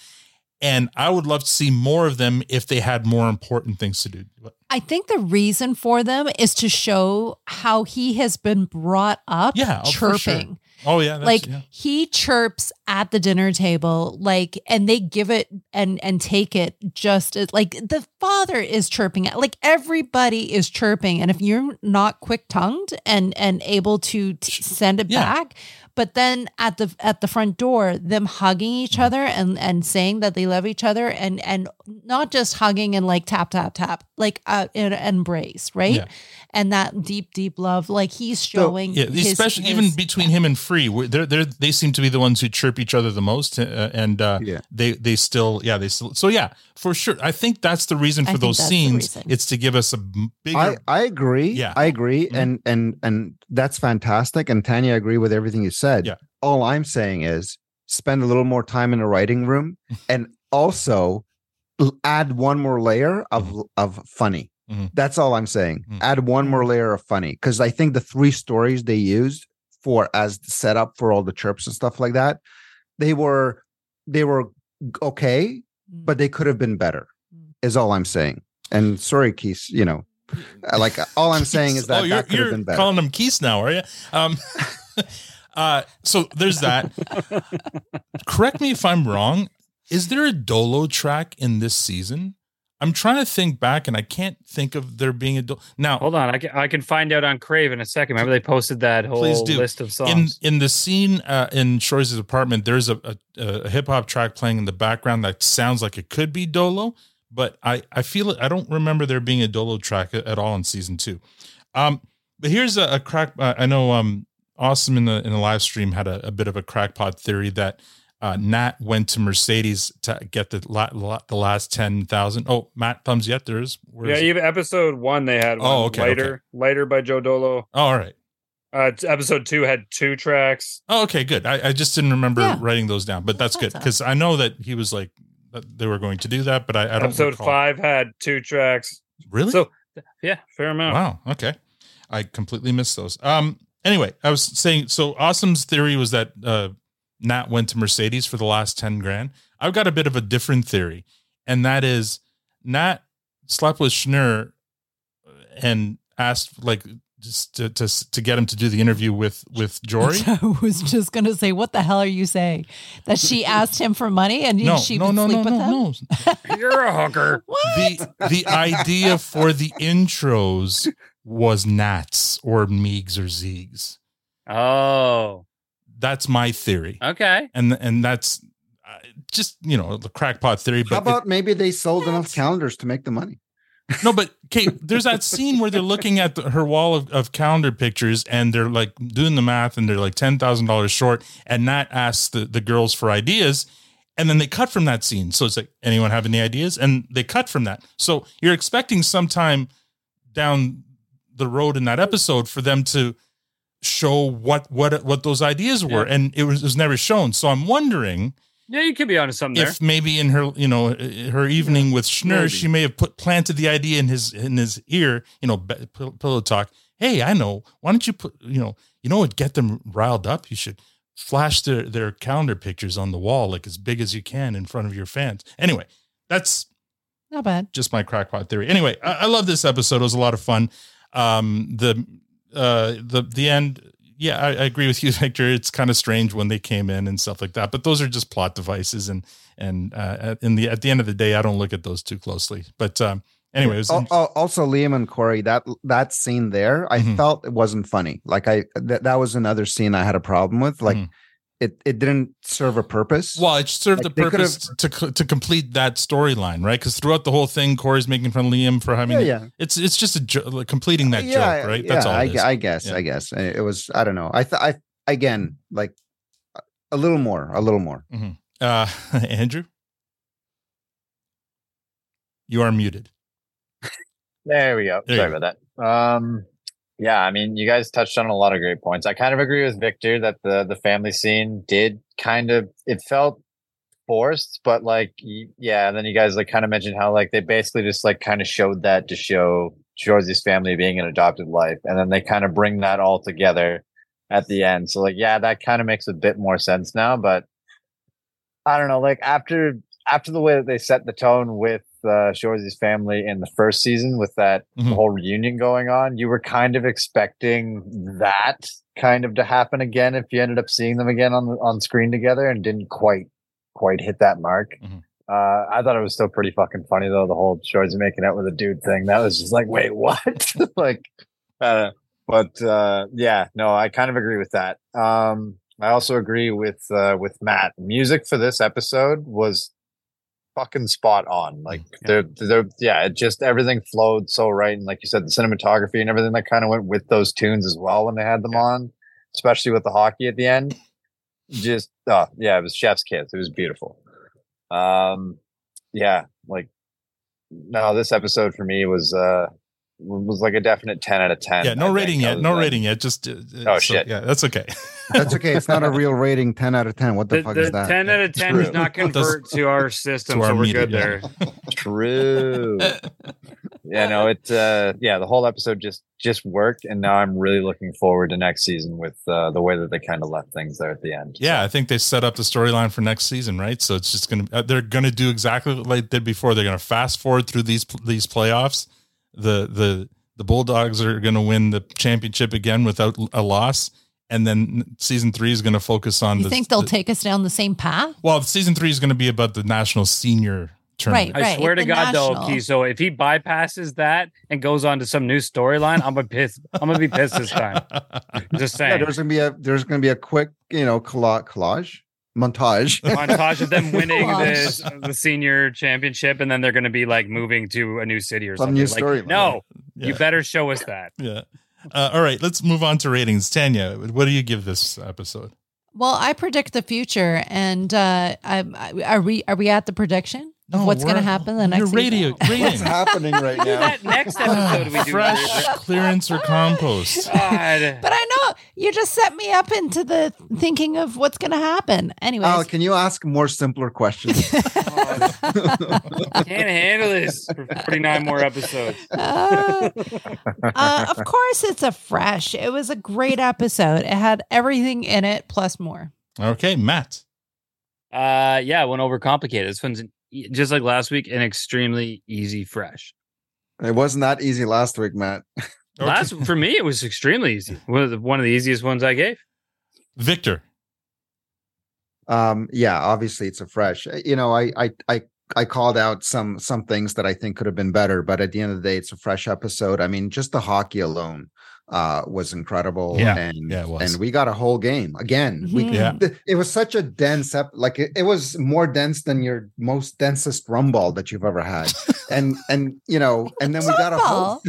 and I would love to see more of them if they had more important things to do. I think the reason for them is to show how he has been brought up Yeah, oh, sure. chirping. Oh yeah, that's- like yeah. he chirps at the dinner table like and they give it and and take it just as like the father is chirping at like everybody is chirping and if you're not quick tongued and and able to t- send it Yeah. back but then at the at the front door them hugging each Mm-hmm. other and and saying that they love each other and and not just hugging and like tap tap tap like uh, an embrace right Yeah. And that deep deep love like he's showing Yeah, his- especially his- even between him and Free, they they they seem to be the ones who chirp each other the most, uh, and uh, they they still yeah they still so yeah for sure. I think that's the reason for think those scenes. It's to give us a bigger. I, I agree. Yeah. I agree. And and and that's fantastic. And Tanya, I agree with everything you said. Yeah. All I'm saying is spend a little more time in the writing room and also add one more layer of Mm-hmm. of funny. That's all I'm saying. Add one more layer of funny. Because I think the three stories they used for as the setup for all the chirps and stuff like that, they were they were okay, but they could have been better. Is all I'm saying. And sorry, Keith, you know, like all I'm saying is that oh, you're, that could have been better. calling them Keys now, are you? Um, uh, so there's that. Correct me if I'm wrong. Is there a Dolo track in this season? I'm trying to think back, and I can't think of there being a. Now, Hold on, I can, I can find out on Crave in a second. Remember they posted that whole list of songs. in in the scene uh, in Shore's apartment, there's a, a, a hip hop track playing in the background that sounds like it could be Dolo, but I I feel it. I don't remember there being a Dolo track at, at all in season two. Um, but here's a, a crack. Uh, I know um, Awesome in the in the live stream had a, a bit of a crackpot theory that uh, Nat went to Mercedes to get the la, la, the last ten thousand. Oh, Mat, thumbs yet? There is. Where yeah, is it? even episode one they had. One. Oh, okay, Later, later by Joe Dolo. Oh, all right. Uh, episode two had two tracks. Oh, okay, good. I, I just didn't remember Yeah. writing those down, but that's good because I know that he was like that they were going to do that, but I, I don't. episode recall. five had two tracks. Really? So yeah, fair amount. Wow. Okay. I completely missed those. Um. Anyway, I was saying. So Awesome's theory was that uh, Nat went to Mercedes for the last ten grand. I've got a bit of a different theory, and that is Nat slept with Schnur and asked like just to to to get him to do the interview with with Jory. I was just gonna say, what the hell are you saying? That she asked him for money and No, she no, would no, sleep no, with no, him? You're a hooker. What? the the idea for the intros was Nats or Meegs or Zeegs. Oh, that's my theory. Okay, and and that's uh, just you know the crackpot theory. But How about maybe they sold enough calendars to make the money? no, but Kate, there's that scene where they're looking at the, her wall of, of calendar pictures and they're like doing the math and they're like ten thousand dollars short. And Nat asks the the girls for ideas. And then they cut from that scene. So it's like, anyone have any ideas? And they cut from that. So you're expecting sometime down the road in that episode for them to show what what what those ideas were, Yeah. and it was, it was never shown. So I'm wondering Yeah, you could be onto something if maybe in her you know her evening with Schnur, maybe. she may have put planted the idea in his in his ear. You know, pillow talk. Hey, I know. Why don't you put you know you know what get them riled up? You should flash their their calendar pictures on the wall like as big as you can in front of your fans. Anyway, that's Not bad. just my crackpot theory. Anyway, I, I love this episode. It was a lot of fun. Um, the uh, the the end. Yeah, I, I agree with you, Victor. It's kind of strange when they came in and stuff like that, but those are just plot devices. And and uh, in the at the end of the day, I don't look at those too closely. But um, anyway, it was Al- al- also Liam and Corey that that scene there I Mm-hmm. felt it wasn't funny like I that, that was another scene I had a problem with like it it didn't serve a purpose Mm-hmm. well, it served Like, the they could've- purpose to to complete that storyline, right? Because throughout the whole thing, Corey's making fun of Liam for having Yeah, yeah. It's it's just a jo- like completing that yeah joke, right? yeah, That's all. I, it is. I guess Yeah. I guess it was I don't know I thought. I again like a little more a little more Mhm. Uh, Andreu, you are muted. There we go. There Sorry you about that. Um, yeah, I mean, you guys touched on a lot of great points. I kind of agree with Victor that the the family scene did kind of it felt forced, but like yeah. And then you guys like kind of mentioned how like they basically just like kind of showed that to show Shoresy's family being an adopted life, and then they kind of bring that all together at the end. So like yeah, that kind of makes a bit more sense now. But I don't know, like after after the way that they set the tone with uh, Shoresy's family in the first season with that Mhm. whole reunion going on, you were kind of expecting that kind of to happen again if you ended up seeing them again on on screen together and didn't quite quite hit that mark. Mhm. Uh, I thought it was still pretty fucking funny though. The whole Shoresy making out with a dude thing that was just like, wait, what? like, uh, but uh, yeah, no, I kind of agree with that. Um, I also agree with uh, with Mat. Music for this episode was fucking spot on. Like they're they're yeah, it just everything flowed so right, and like you said, the cinematography and everything that kind of went with those tunes as well when they had them on, especially with the hockey at the end. Just oh yeah, it was chef's kiss. It was beautiful. Um, yeah, like no, this episode for me was uh was like a definite ten out of ten. Yeah, no think. rating yet. No like- rating yet. Just uh, Oh, so- shit. Yeah, that's okay. That's okay. It's not a real rating. Ten out of ten. What the, The, fuck the is that? 10 out of 10 does not convert to our system, to our so we're media, good yeah. there. True. yeah, no, it uh yeah, the whole episode just just worked and now I'm really looking forward to next season with uh the way that they kind of left things there at the end. Yeah, I think they set up the storyline for next season, right? So it's just gonna uh, they're gonna do exactly what they did before. They're gonna fast forward through these these playoffs. The the the Bulldogs are gonna win the championship again without a loss, and then season three is gonna focus on You the. think they'll the- take us down the same path? well, season three is gonna be about the national senior tournament. Right. I swear to the God, though, national. Key. So if he bypasses that and goes on to some new storyline, I'm gonna piss. I'm gonna be pissed this time. Just Yeah, saying. there's gonna be a there's gonna be a quick you know colla- collage montage. montage of them winning Collage. this, the senior championship, and then they're going to be like moving to a new city or Some something. new Like, storyline. No, you better show us that. Yeah. Uh, all right, let's move on to ratings. Tanya, what do you give this episode? Well, I predict the future, and uh, I, I, are we are we at the prediction of No, what's going to happen the next Your radio rating. What's happening right now? That next episode we do. Fresh clearance or compost? God. But I know you just set me up into the thinking of what's going to happen. Anyway, Al, can you ask more simpler questions? Can't handle this for 49 more episodes. uh, uh, of course, it's a fresh. It was a great episode. It had everything in it plus more. Okay, Mat. Uh, yeah, one overcomplicated. This one's an, just like last week, an extremely easy fresh. it wasn't that easy last week, Mat. Last for me, it was extremely easy. One of the, one of the easiest ones I gave. Victor. Um, yeah, obviously it's a fresh. Uh, You know, I I I I called out some some things that I think could have been better, but at the end of the day, it's a fresh episode. I mean, just the hockey alone uh was incredible. Yeah. and Yeah, it was. and we got a whole game again. We Mhm. Yeah. th- it was such a dense ep- like it, it was more dense than your most densest rumble that you've ever had. and and you know, and then we got a whole Rumble?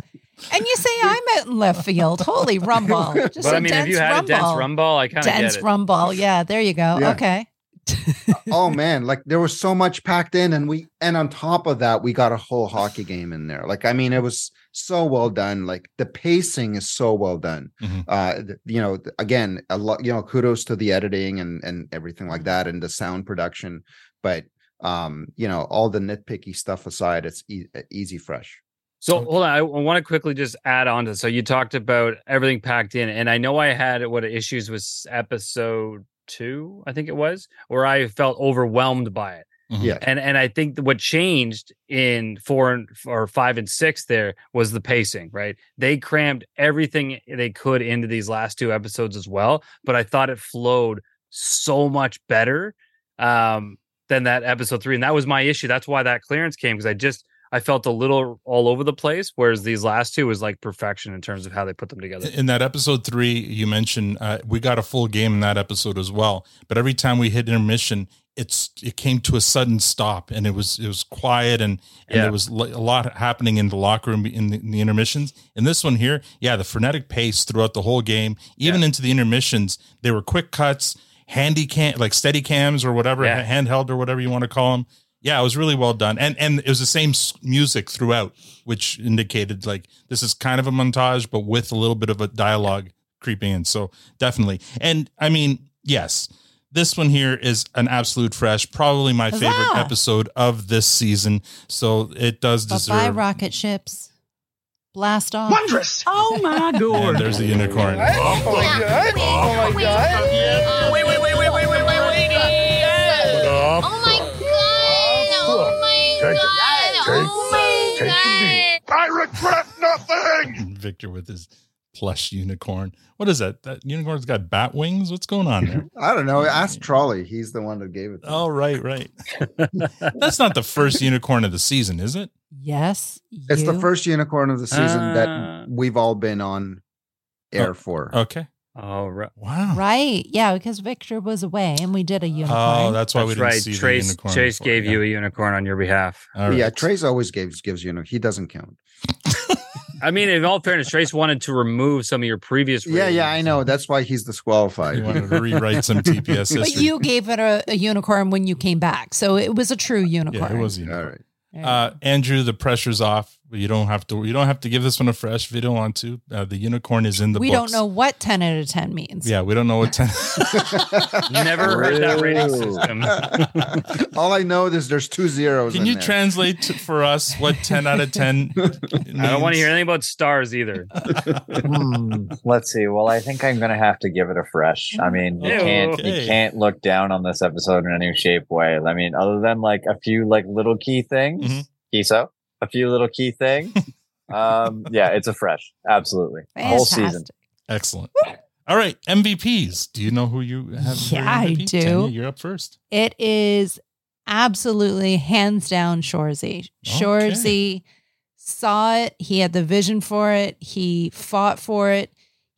And you say I'm out in left field. Holy rumble. Just but a I mean, if you dense had a dense rumble. rumble, I kind of get dense it. rumble. Yeah, there you go. Yeah. Okay. oh man like there was so much packed in and we and on top of that we got a whole hockey game in there like i mean it was so well done like the pacing is so well done Mhm. uh you know again a lot you know kudos to the editing and and everything like that and the sound production but um you know all the nitpicky stuff aside it's e- easy fresh So hold on, I want to quickly just add on to. So you talked about everything packed in, and I know I had what issues with episode two, I think it was, where I felt overwhelmed by it. Mhm. yeah And and I think what changed in four and or five and six there was the pacing, right? They crammed everything they could into these last two episodes as well, but I thought it flowed so much better um than that episode three. And that was my issue. That's why that clearance came because I just I felt a little all over the place, whereas these last two was like perfection in terms of how they put them together. In that episode three, you mentioned uh, we got a full game in that episode as well. But every time we hit intermission, it's it came to a sudden stop, and it was it was quiet, and and Yeah. there was a lot happening in the locker room in the, in the intermissions. and this one here, yeah, the frenetic pace throughout the whole game, even into the intermissions, they were quick cuts, handy cam like steady cams or whatever, Yeah. handheld or whatever you want to call them. Yeah, it was really well done, and and it was the same music throughout, which indicated like this is kind of a montage, but with a little bit of a dialogue creeping in. So definitely, and I mean, yes, this one here is an absolute fresh, probably my favorite episode of this season. So it does Bye bye, deserve. rocket ships. Blast off. Wondrous! Oh my And there's the unicorn. Oh my god! Oh my god! Wait, wait, wait, wait, wait, wait, wait, wait. Oh my god! Oh my god! Oh my god. I regret nothing. Victor with his plush unicorn. What is that? That unicorn's got bat wings? What's going on there? I don't know. Ask Trolley. He's the one that gave it. To Oh, right, right. That's not the first unicorn of the season, is it? Yes. It's the first unicorn of the season Uh, that we've all been on air Oh, for. Okay. Oh, right. Wow. Right. Yeah, because Victor was away and we did a unicorn. Oh, that's why we That's didn't right. see Trace, the unicorn. Chase before, gave yeah. you a unicorn on your behalf. All right. Yeah, Trace always gives gives you. He doesn't count. I mean, in all fairness, Trace wanted to remove some of your previous. Yeah, yeah, I know. That's why he's disqualified. He wanted to rewrite some TPS history. but you gave it a, a unicorn when you came back. So it was a true unicorn. yeah, it was a unicorn. All right. Uh, Andreu, the pressure's off. You don't have to. You don't have to give this one a fresh if you don't want to. Uh, the unicorn is in the we books. don't know what 10 out of 10 means. Yeah, we don't know what. Ten- Never heard that rating system. All I know is there's two zeros. Can in you there. translate to- for us what ten out of ten? I don't want to hear anything about stars either. Hmm, let's see. Well, I think I'm gonna have to give it a fresh. I mean, you can't Okay. you can't look down on this episode in any shape way. I mean, other than like a few like little key things, Mhm. Keeso, a few little key things. um, yeah, it's a fresh, absolutely, whole season. Fantastic. Excellent. All right, MVPs. Do you know who you have? Yeah, I do. Tanya, you're up first. It is absolutely hands down Shoresy. Shoresy saw it. He had the vision for it. He fought for it.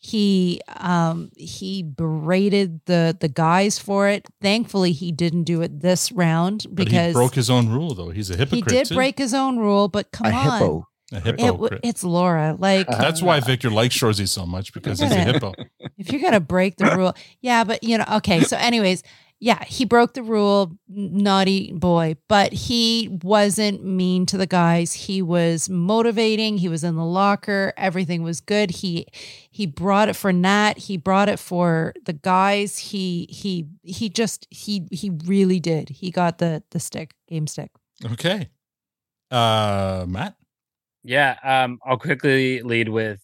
He um he berated the the guys for it. Thankfully, he didn't do it this round But he because broke his own rule, though. He's a hypocrite. he did too. break his own rule. But come A on, hippo. a It hypocrite. it's Laura. Like That's why Victor likes Shoresy so much because he's a hippo. if you're gonna break the rule, yeah, but you know, okay. So, anyways, yeah, he broke the rule, naughty boy, but he wasn't mean to the guys. He was motivating. He was in the locker. Everything was good. He he brought it for Nat. He brought it for the guys. He he he just he he really did. He got the the stick game stick. Okay. Uh, Mat. Yeah, um, I'll quickly lead with.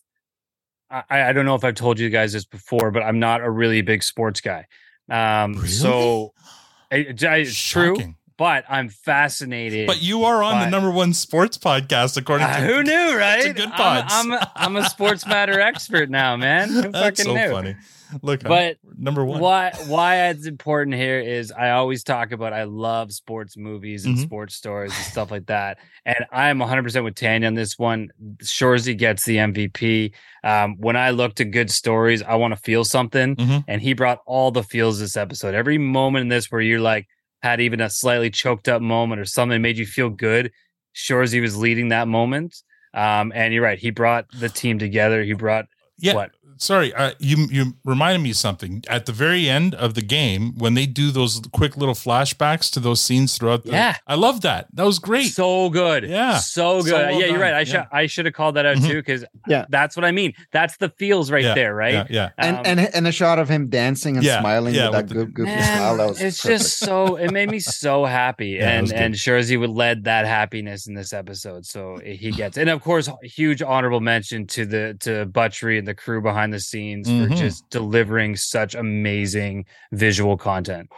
I, I don't know if I've told you guys this before, but I'm not a really big sports guy. Um, so it- it's true. But I'm fascinated. But you are on the number one sports podcast, according Uh, to who knew, right? good I'm. I'm, a, I'm a sports matter expert now, man. Who That's fucking so knew? funny. Look, But number one. Why why it's important here is I always talk about I love sports movies and Mhm. sports stories and stuff like that. And I'm 100% with Tanya on this one. Shoresy gets the MVP. Um, when I look to good stories, I want to feel something. Mhm. And he brought all the feels this episode. Every moment in this where you're like, had even a slightly choked up moment or something made you feel good. Shoresy was leading that moment. Um, and you're right. He brought the team together. He brought Yeah. what? Sorry, uh, you you reminded me of something at the very end of the game when they do those quick little flashbacks to those scenes throughout. The, Yeah. I love that. That was great. So good. Yeah. So good. So well yeah, you're right. I Yeah. should I should have called that out Mhm. too because Yeah. that's what I mean. That's the feels right Yeah, there, right? yeah, yeah. And Um, and and a shot of him dancing and Yeah, smiling yeah, with that with the- good goofy Man, smile. That was it's perfect. just so it made me so happy Yeah, and was good. and Shoresy would led that happiness in this episode so he gets and of course huge honorable mention to the to Butchery and the crew behind the scenes Mhm. for just delivering such amazing visual content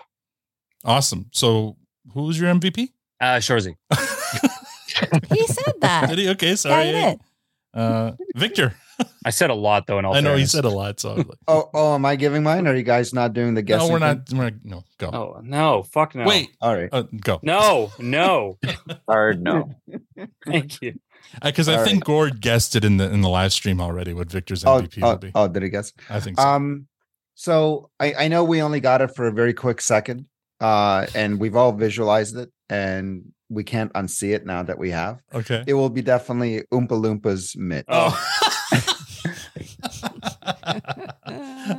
Awesome. So, who was your MVP? uh Shoresy He said that. Did he? Okay, sorry. Yeah, he did. Uh, Victor. I said a lot though and I know he said a lot. So, like, Oh, oh, am I giving mine? Are you guys not doing the guest no, we're thing? not. We're not no, go. oh no fuck no Wait. All right. Uh, go. no no Hard no. thank you Because I All think Gord guessed it in the in the live stream already. What Victor's Oh, MVP will oh, be. oh, did he guess? I think so. Um, so I, I know we only got it for a very quick second, uh, and we've all visualized it, and we can't unsee it now that we have. okay. It will be definitely Oompa Loompas mitt. Oh.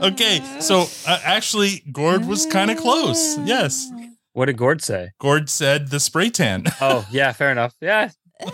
okay. So uh, actually, Gord was kind of close. Yes. what did Gord say Gord said the spray tan. Oh yeah, fair enough. Yeah,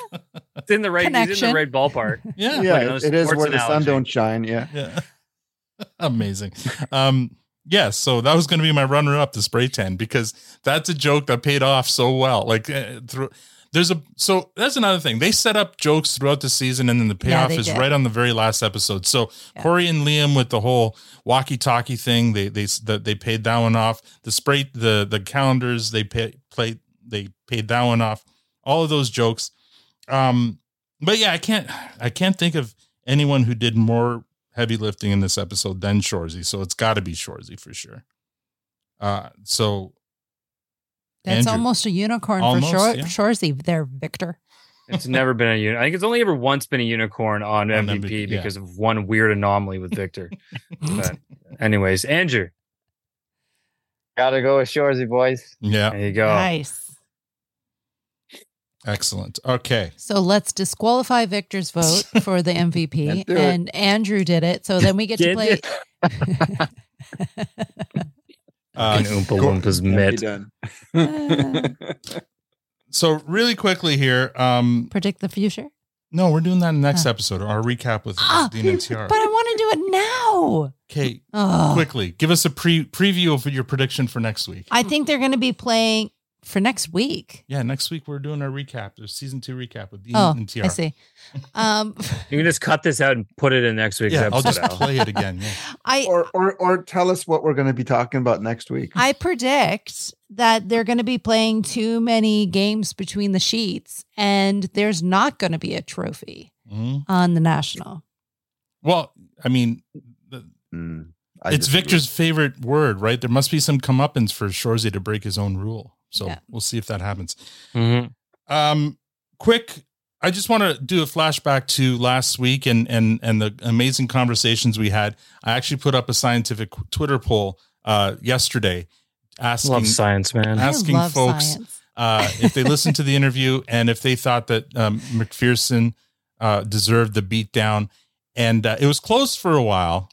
it's in the right. He's in the right ballpark. yeah. yeah, Like it- it is sports where the sun don't shine. Yeah. Yeah. Amazing. Um, yeah, so that was going to be my runner up, the spray tan, because that's a joke that paid off so well. Like, uh, through, there's a so that's another thing. They set up jokes throughout the season, and then the payoff they is did. right on the very last episode. So Yeah. Corey and Liam with the whole walkie-talkie thing, they they that they paid that one off. The spray, the the calendars, they pay, played, they paid that one off. All of those jokes. Um, but yeah, I can't I can't think of anyone who did more heavy lifting in this episode than Shoresy. So it's got to be Shoresy for sure. Uh, so That's Andreu. almost a unicorn Almost, for Shor- yeah. Shoresy there, Victor. It's never been a uni. I think it's only ever once been a unicorn on On MVP MVP, yeah. because of one weird anomaly with Victor. but anyways, Andreu, Gotta go with Shoresy, boys. yeah, there you go. Nice. Excellent. Okay, So let's disqualify Victor's vote for the MVP, Let's do it. and Andreu did it. So then we get to play. uh, Fucking Oompa Loompas mitt. so really quickly here. Um, Predict the future. no, we're doing that in the next episode. Our recap with Ah, Dean and Tiara. But I want to do it now. Okay, Oh. quickly give us a pre preview of your prediction for next week. I think they're going to be playing for next week. Yeah, next week we're doing our recap. There's season two recap with Dean Oh, and Tiara. I see. Um, You can just cut this out and put it in next week's Yeah, I'll episode. just Al. play it again. Yeah. I Or, or or tell us what we're going to be talking about next week. I predict that they're going to be playing too many games between the sheets, and there's not going to be a trophy Mhm. on the national. Well, I mean, the, Mm, I it's. Victor's favorite word, right? There must be some comeuppance for Shoresy to break his own rule. So Yeah. we'll see if that happens. Mhm. Um, quick, I just want to do a flashback to last week and and and the amazing conversations we had. I actually put up a scientific Twitter poll uh, yesterday asking Love science, man. asking folks uh, if they listened to the interview and if they thought that um, McPherson uh, deserved the beatdown. And uh, it was close for a while,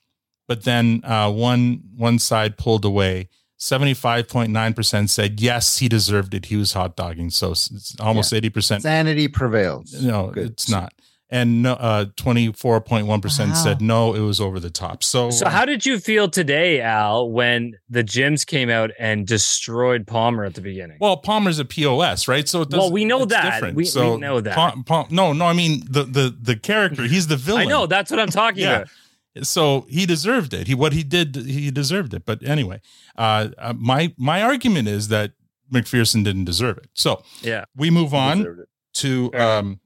but then uh, one one side pulled away. Seventy five point nine percent said yes, he deserved it. He was hot dogging, so it's almost eighty percent. Sanity prevails. No, Good. it's not. And no, uh, twenty four point one percent Wow. said no, it was over the top. So, So how did you feel today, Al, when the gyms came out and destroyed Palmer at the beginning? Well, Palmer's a POS, right? So it Well, we know that. different. We- we know that. Pal- Pal- no, no, I mean the the the character. He's the villain. I know that's what I'm talking Yeah. about. So he deserved it. He what he did, he deserved it. But anyway, uh, uh, my my argument is that McPherson didn't deserve it. So Yeah. we move on to um,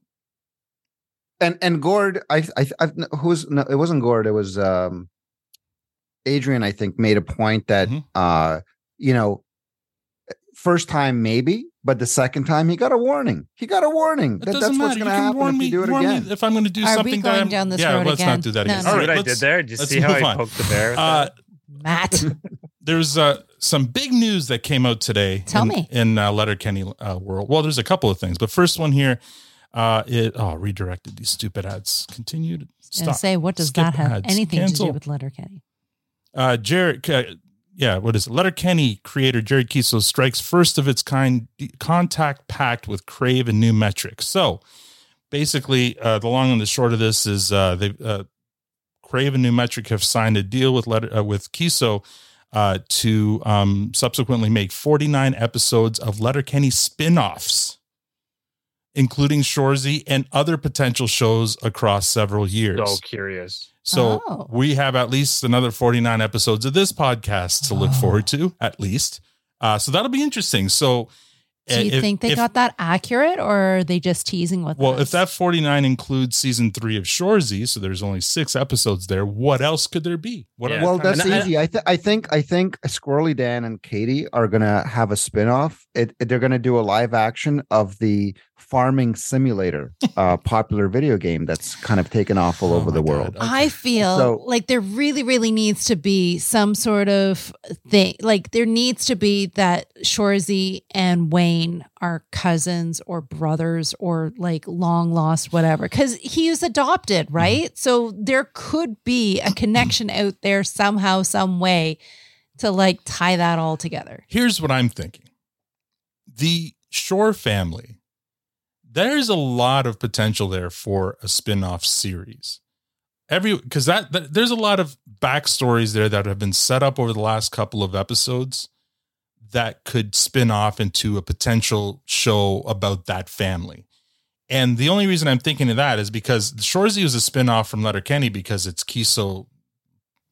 and and Gord, I I I've, who's no, it wasn't Gord. It was um, Adrian. I think made a point that Mhm. uh, you know, first time maybe, but the second time he got a warning. He got a warning. it That, doesn't that's matter. what's going to happen warn if me, you do it warn me again. if I'm going to do Are something. that going I'm- down this yeah, road let's again? not do that No, again. no. All See right, what I did there? Did you let's see how move I on. poked the bear? with Uh. Mat. there's uh, some big news that came out today. Tell in, me. in uh, Letterkenny uh, world. Well, there's a couple of things, but first one here, uh, it oh redirected these stupid ads. Continued. And say, what does Skip that have ads. anything Cancel. to do with Letterkenny? Uh, Jared, uh, yeah, what is it? Letterkenny creator Jared Keeso strikes first of its kind contact pact with Crave and New Metric. So basically, uh, the long and the short of this is uh, they uh, Crave and New Metric have signed a deal with Letter uh, with Keeso uh, to um, subsequently make 49 episodes of Letterkenny spin-offs, including Shoresy and other potential shows across several years. So curious. So Oh. we have at least another 49 episodes of this podcast to look Oh. forward to, at least. Uh, so that'll be interesting. So Do you if- think they if- got that accurate, or are they just teasing with well, us? if that 49 includes season three of Shoresy, so there's only six episodes there, what else could there be? What Yeah. Well, that's And easy. I, th- I think I think Squirrely Dan and Katie are gonna have a spin-off. It, it- they're gonna do a live action of the farming simulator, uh, popular video game that's kind of taken off all Oh over the God. world. I feel So- like there really, really needs to be some sort of thing. Like there needs to be that Shoresy and Wayne are cousins or brothers or like long lost, whatever. Because he is adopted, Mm-hmm. right? So there could be a connection out there somehow, some way to like tie that all together. Here's what I'm thinking the Shore family, there's a lot of potential there for a spin off series. Every because that, that there's a lot of backstories there that have been set up over the last couple of episodes that could spin off into a potential show about that family. And the only reason I'm thinking of that is because Shoresy was a spin-off from Letterkenny because it's Keeso,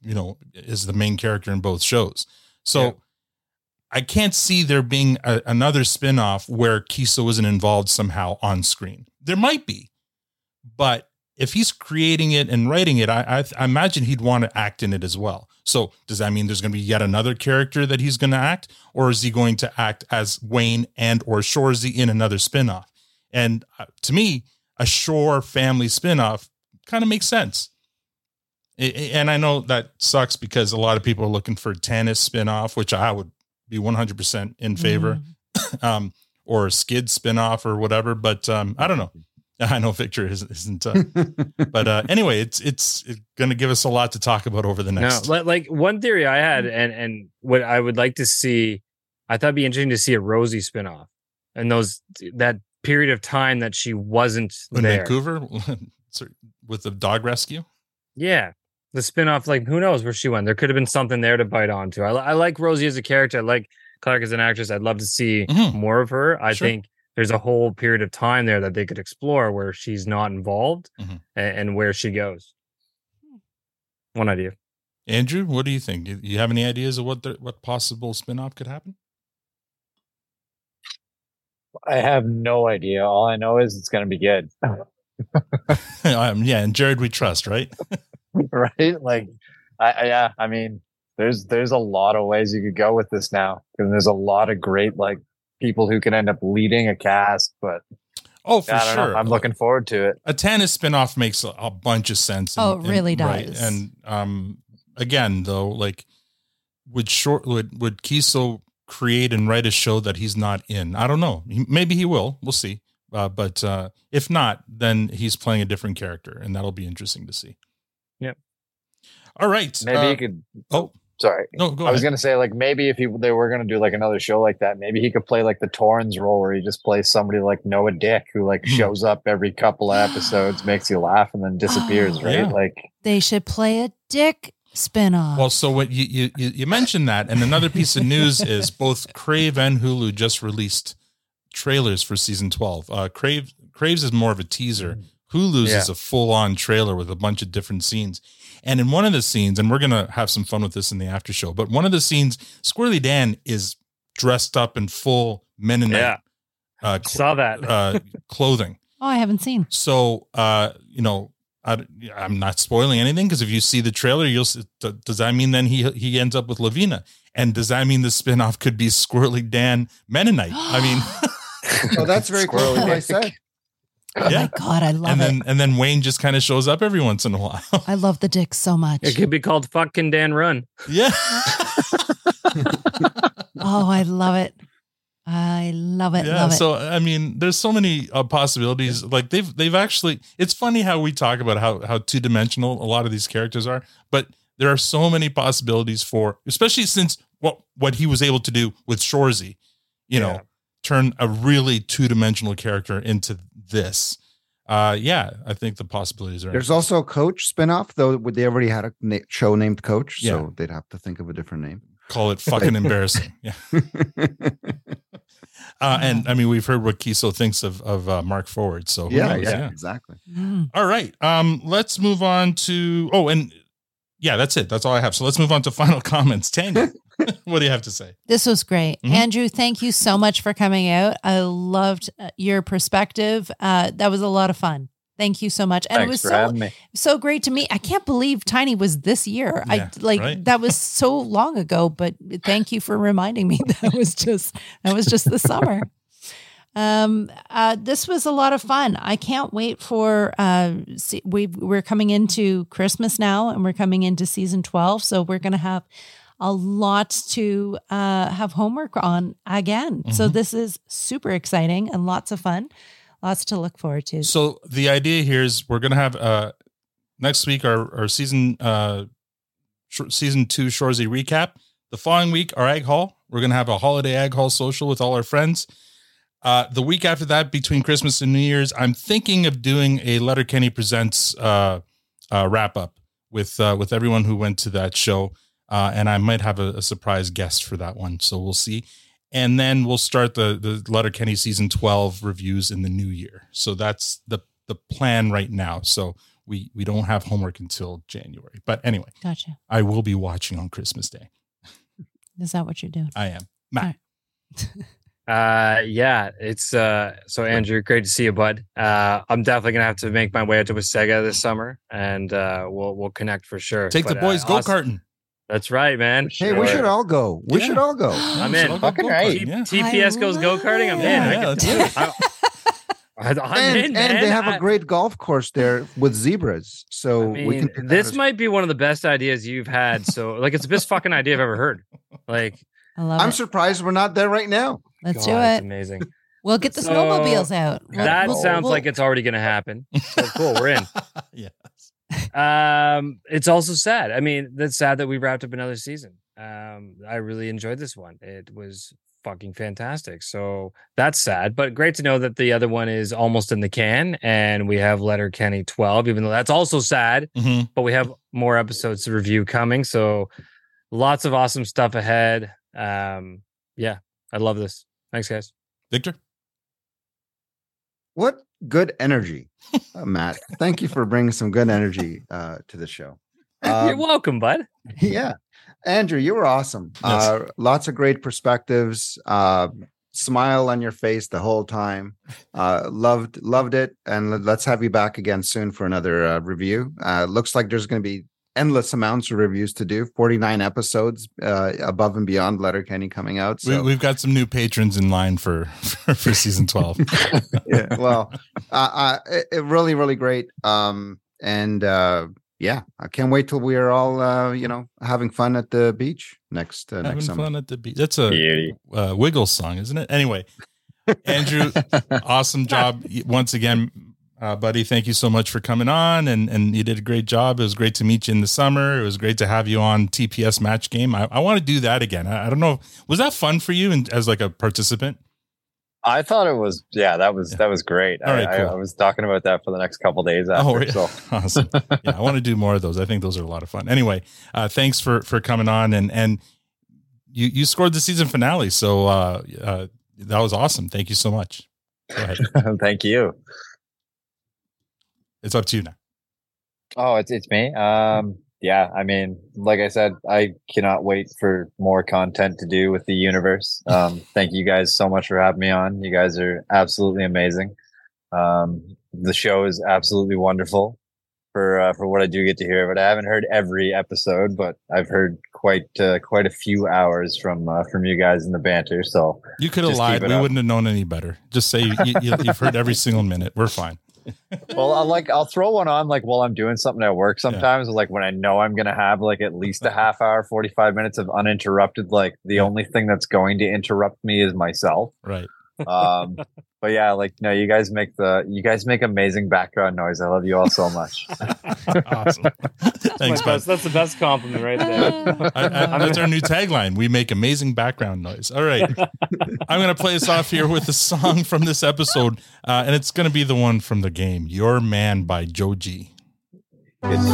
you know, is the main character in both shows. So Yeah. I can't see there being a, another spin-off where Keeso isn't involved somehow on screen. There might be, but if he's creating it and writing it, I, I, I imagine he'd want to act in it as well. So does that mean there's going to be yet another character that he's going to act, or is he going to act as Wayne and or Shoresy in another spin-off? And uh, to me, a Shore family spin-off kind of makes sense. I- I- And I know that sucks because a lot of people are looking for a Tannis spin-off, which I would be 100% in favor, um, or a Skid spinoff or whatever. But um, I don't know. I know Victor is- isn't, uh, but uh, anyway, it's it's, it's going to give us a lot to talk about over the next. No, li- like one theory I had, and and what I would like to see, I thought it'd be interesting to see a Rosie spinoff, and those that period of time that she wasn't in there. Vancouver sorry, with the dog rescue. Yeah, the spinoff, like who knows where she went? There could have been something there to bite onto. I, I like Rosie as a character. I like Clark as an actress. I'd love to see more of her. I Sure. think there's a whole period of time there that they could explore where she's not involved Mhm. a- and, where she goes. One idea. Andreu, what do you think? Do you have any ideas of what the, what possible spinoff could happen? I have no idea. All I know is it's going to be good. um, yeah, and Jared, we trust, right? right? Like, I, I yeah. I mean, there's there's a lot of ways you could go with this now, and there's a lot of great like people who can end up leading a cast. But Oh, for I don't know. sure. I'm looking forward to it. a Tannis spinoff makes a, a bunch of sense. Oh, it really right. does. And um, again, though, like would short would would Keeso create and write a show that he's not in? I don't know. He, maybe he will. We'll see. Uh, but uh, if not, then he's playing a different character, and that'll be interesting to see. Yep. All right. Maybe uh, he could. Oh, sorry. No, go I was gonna say like maybe if he they were gonna do like another show like that, maybe he could play like the Torrens role where he just plays somebody like Noah Dick who like Hmm. shows up every couple of episodes, makes you laugh, and then disappears. Oh. right? Yeah. Like They should play a dick spinoff. Well, so what you, you you you mentioned that, and another piece of news is both Crave and Hulu just released trailers for season twelve. Uh, Crave Craves is more of a teaser. Hulu's Yeah. is a full on trailer with a bunch of different scenes. And in one of the scenes, and we're gonna have some fun with this in the after show, but one of the scenes, Squirrely Dan is dressed up in full Mennonite Yeah. uh, cl- Saw that. uh, clothing. oh, I haven't seen. So, uh, you know, I, am not spoiling anything because if you see the trailer, you'll. s- d- Does that mean then he he ends up with Lavina? And does that mean the spinoff could be Squirrely Dan Mennonite? I mean, Oh, that's very close to I said. Oh yeah. my god, I love and it. then and then Wayne just kind of shows up every once in a while. I love the dick so much. It could be called fucking Dan Run. yeah. oh, I love it. I love it. yeah love it. so i mean there's so many uh, possibilities like they've they've actually it's funny how we talk about how how two-dimensional a lot of these characters are but there are so many possibilities for especially since what what he was able to do with shoresy you know turn a really two-dimensional character into this uh yeah i think the possibilities are There's also a coach spinoff, though. Would they already had a na- show named Coach, Yeah. so they'd have to think of a different name. call it fucking embarrassing yeah uh and i mean we've heard what Keeso thinks of of uh, mark forward so who yeah, knows? yeah, exactly. Mm. All right. Um, let's move on to oh, and yeah, that's it. That's all I have. So let's move on to final comments. Tanya, what do you have to say? This was great. Mhm. Andreu, thank you so much for coming out. I loved uh, your perspective. Uh, that was a lot of fun. Thank you so much. And it Thanks was for so having me. so great to meet. I can't believe Tiny was this year. Yeah, I like right? that was so long ago, but thank you for reminding me that was just that was just the summer. Um, uh, this was a lot of fun. I can't wait for uh, see, we we're coming into Christmas now, and we're coming into season twelve, so we're gonna have a lot to uh, have homework on again. So Mhm. this is super exciting and lots of fun, lots to look forward to. So the idea here is we're gonna have uh next week our our season uh sh- season two Shoresy recap. The following week our Ag Hall. We're gonna have a holiday Ag Hall social with all our friends. Uh, the week after that, between Christmas and New Year's, I'm thinking of doing a Letterkenny presents uh, uh, wrap up with uh, with everyone who went to that show, uh, and I might have a, a surprise guest for that one. So we'll see, and then we'll start the the Letterkenny season 12 reviews in the new year. So that's the the plan right now. So we we don't have homework until January, but anyway, Gotcha. I will be watching on Christmas Day. Is that what you're doing? I am. Mat. Uh, yeah, it's uh. So Andreu, great to see you, bud. Uh, I'm definitely gonna have to make my way out to Wasaga this summer, and uh, we'll we'll connect for sure. Take the boys uh, go awesome- karting. That's right, man. Hey, we should all go. We should all go. I'm in. Fucking right. T- TPS goes go karting. I'm in. Yeah, I yeah, can let's do do. I- I'm and, in, and they have I- a great golf course there with zebras, so I we can. this might be one of the best ideas you've had. So, like, it's the best fucking idea I've ever heard. Like, I love I'm it. surprised we're not there right now. Let's God, do it's it. amazing. We'll get the So, snowmobiles out. We'll- that we'll- oh. sounds we'll- like it's already going to happen. So cool, we're in. yes. Um, it's also sad. I mean, that's sad that we wrapped up another season. Um, I really enjoyed this one. It was fucking fantastic. So that's sad, but great to know that the other one is almost in the can, and we have Letterkenny twelve. Even though that's also sad, Mhm. but we have more episodes to review coming. So lots of awesome stuff ahead. Um, yeah, I love this. Thanks, guys. Victor. What good energy, uh, Mat. Thank you for bringing some good energy uh, to the show. You're Um, welcome, bud. yeah, Andreu, you were awesome. Yes. Uh, lots of great perspectives. Uh, smile on your face the whole time. Uh, loved loved it, and let- let's have you back again soon for another uh, review. Uh, looks like there's going to be endless amounts of reviews to do. Forty nine episodes uh, above and beyond Letterkenny coming out. So We, we've got some new patrons in line for for, for season twelve. yeah, well, uh, uh, it, it really, really great. Um, and uh, yeah, I can't wait till we are all, uh, you know, having fun at the beach next uh, Having next summer. fun at the beach. That's a Beauty. uh, Wiggles song, isn't it? Anyway, Andreu, awesome job once again, uh, buddy. Thank you so much for coming on, and and you did a great job. It was great to meet you in the summer. It was great to have you on TPS Match Game. I, I want to do that again. I, I don't know, was that fun for you and as like a participant? I thought it was yeah, that was that was great. All I, right, I. I was talking about that for the next couple days after. Oh, really? So awesome! Yeah, I want to do more of those. I think those are a lot of fun. Anyway, uh, thanks for for coming on and and you you scored the season finale, so uh, uh, that was awesome. Thank you so much. Thank you. It's up to you now. Oh, it's it's me. Um, yeah. I mean, like I said, I cannot wait for more content to do with the universe. Um, thank you guys so much for having me on. You guys are absolutely amazing. Um, the show is absolutely wonderful for uh, for what I do get to hear. But I haven't heard every episode, but I've heard quite uh, quite a few hours from uh, from you guys in the banter. So You could have lied. We up. wouldn't have known any better. Just say you, you, you've heard every single minute. We're fine. Well, I'll like I'll throw one on like while I'm doing something at work sometimes. Like when I know I'm gonna have like at least a half hour, 45 minutes of uninterrupted, like the only thing that's going to interrupt me is myself. Right. Um but yeah, like no, you guys make the you guys make amazing background noise. I love you all so much. awesome. Thanks, my best, that's the best compliment right there. I, I, that's our new tagline. We make amazing background noise. All right. I'm going to play us off here with a song from this episode, uh, and it's going to be the one from the game, Your Man by Joji. G.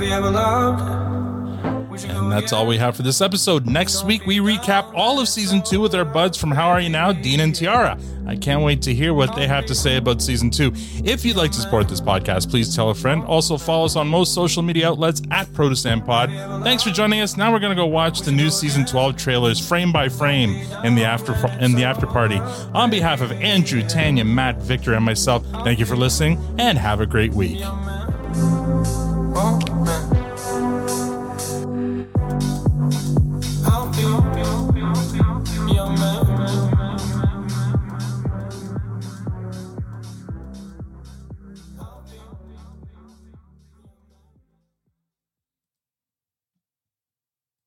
Have you ever loved? And that's all we have for this episode. Next week, we recap all of season two with our buds from How Are You Now, Dean and Tiara. I can't wait to hear what they have to say about season two. If you'd like to support this podcast, please tell a friend. Also, follow us on most social media outlets at Protestant Pod. Thanks for joining us. Now we're going to go watch the new season 12 trailers frame by frame in the after in the after party. On behalf of Andreu, Tanya, Mat, Victor, and myself, thank you for listening and have a great week.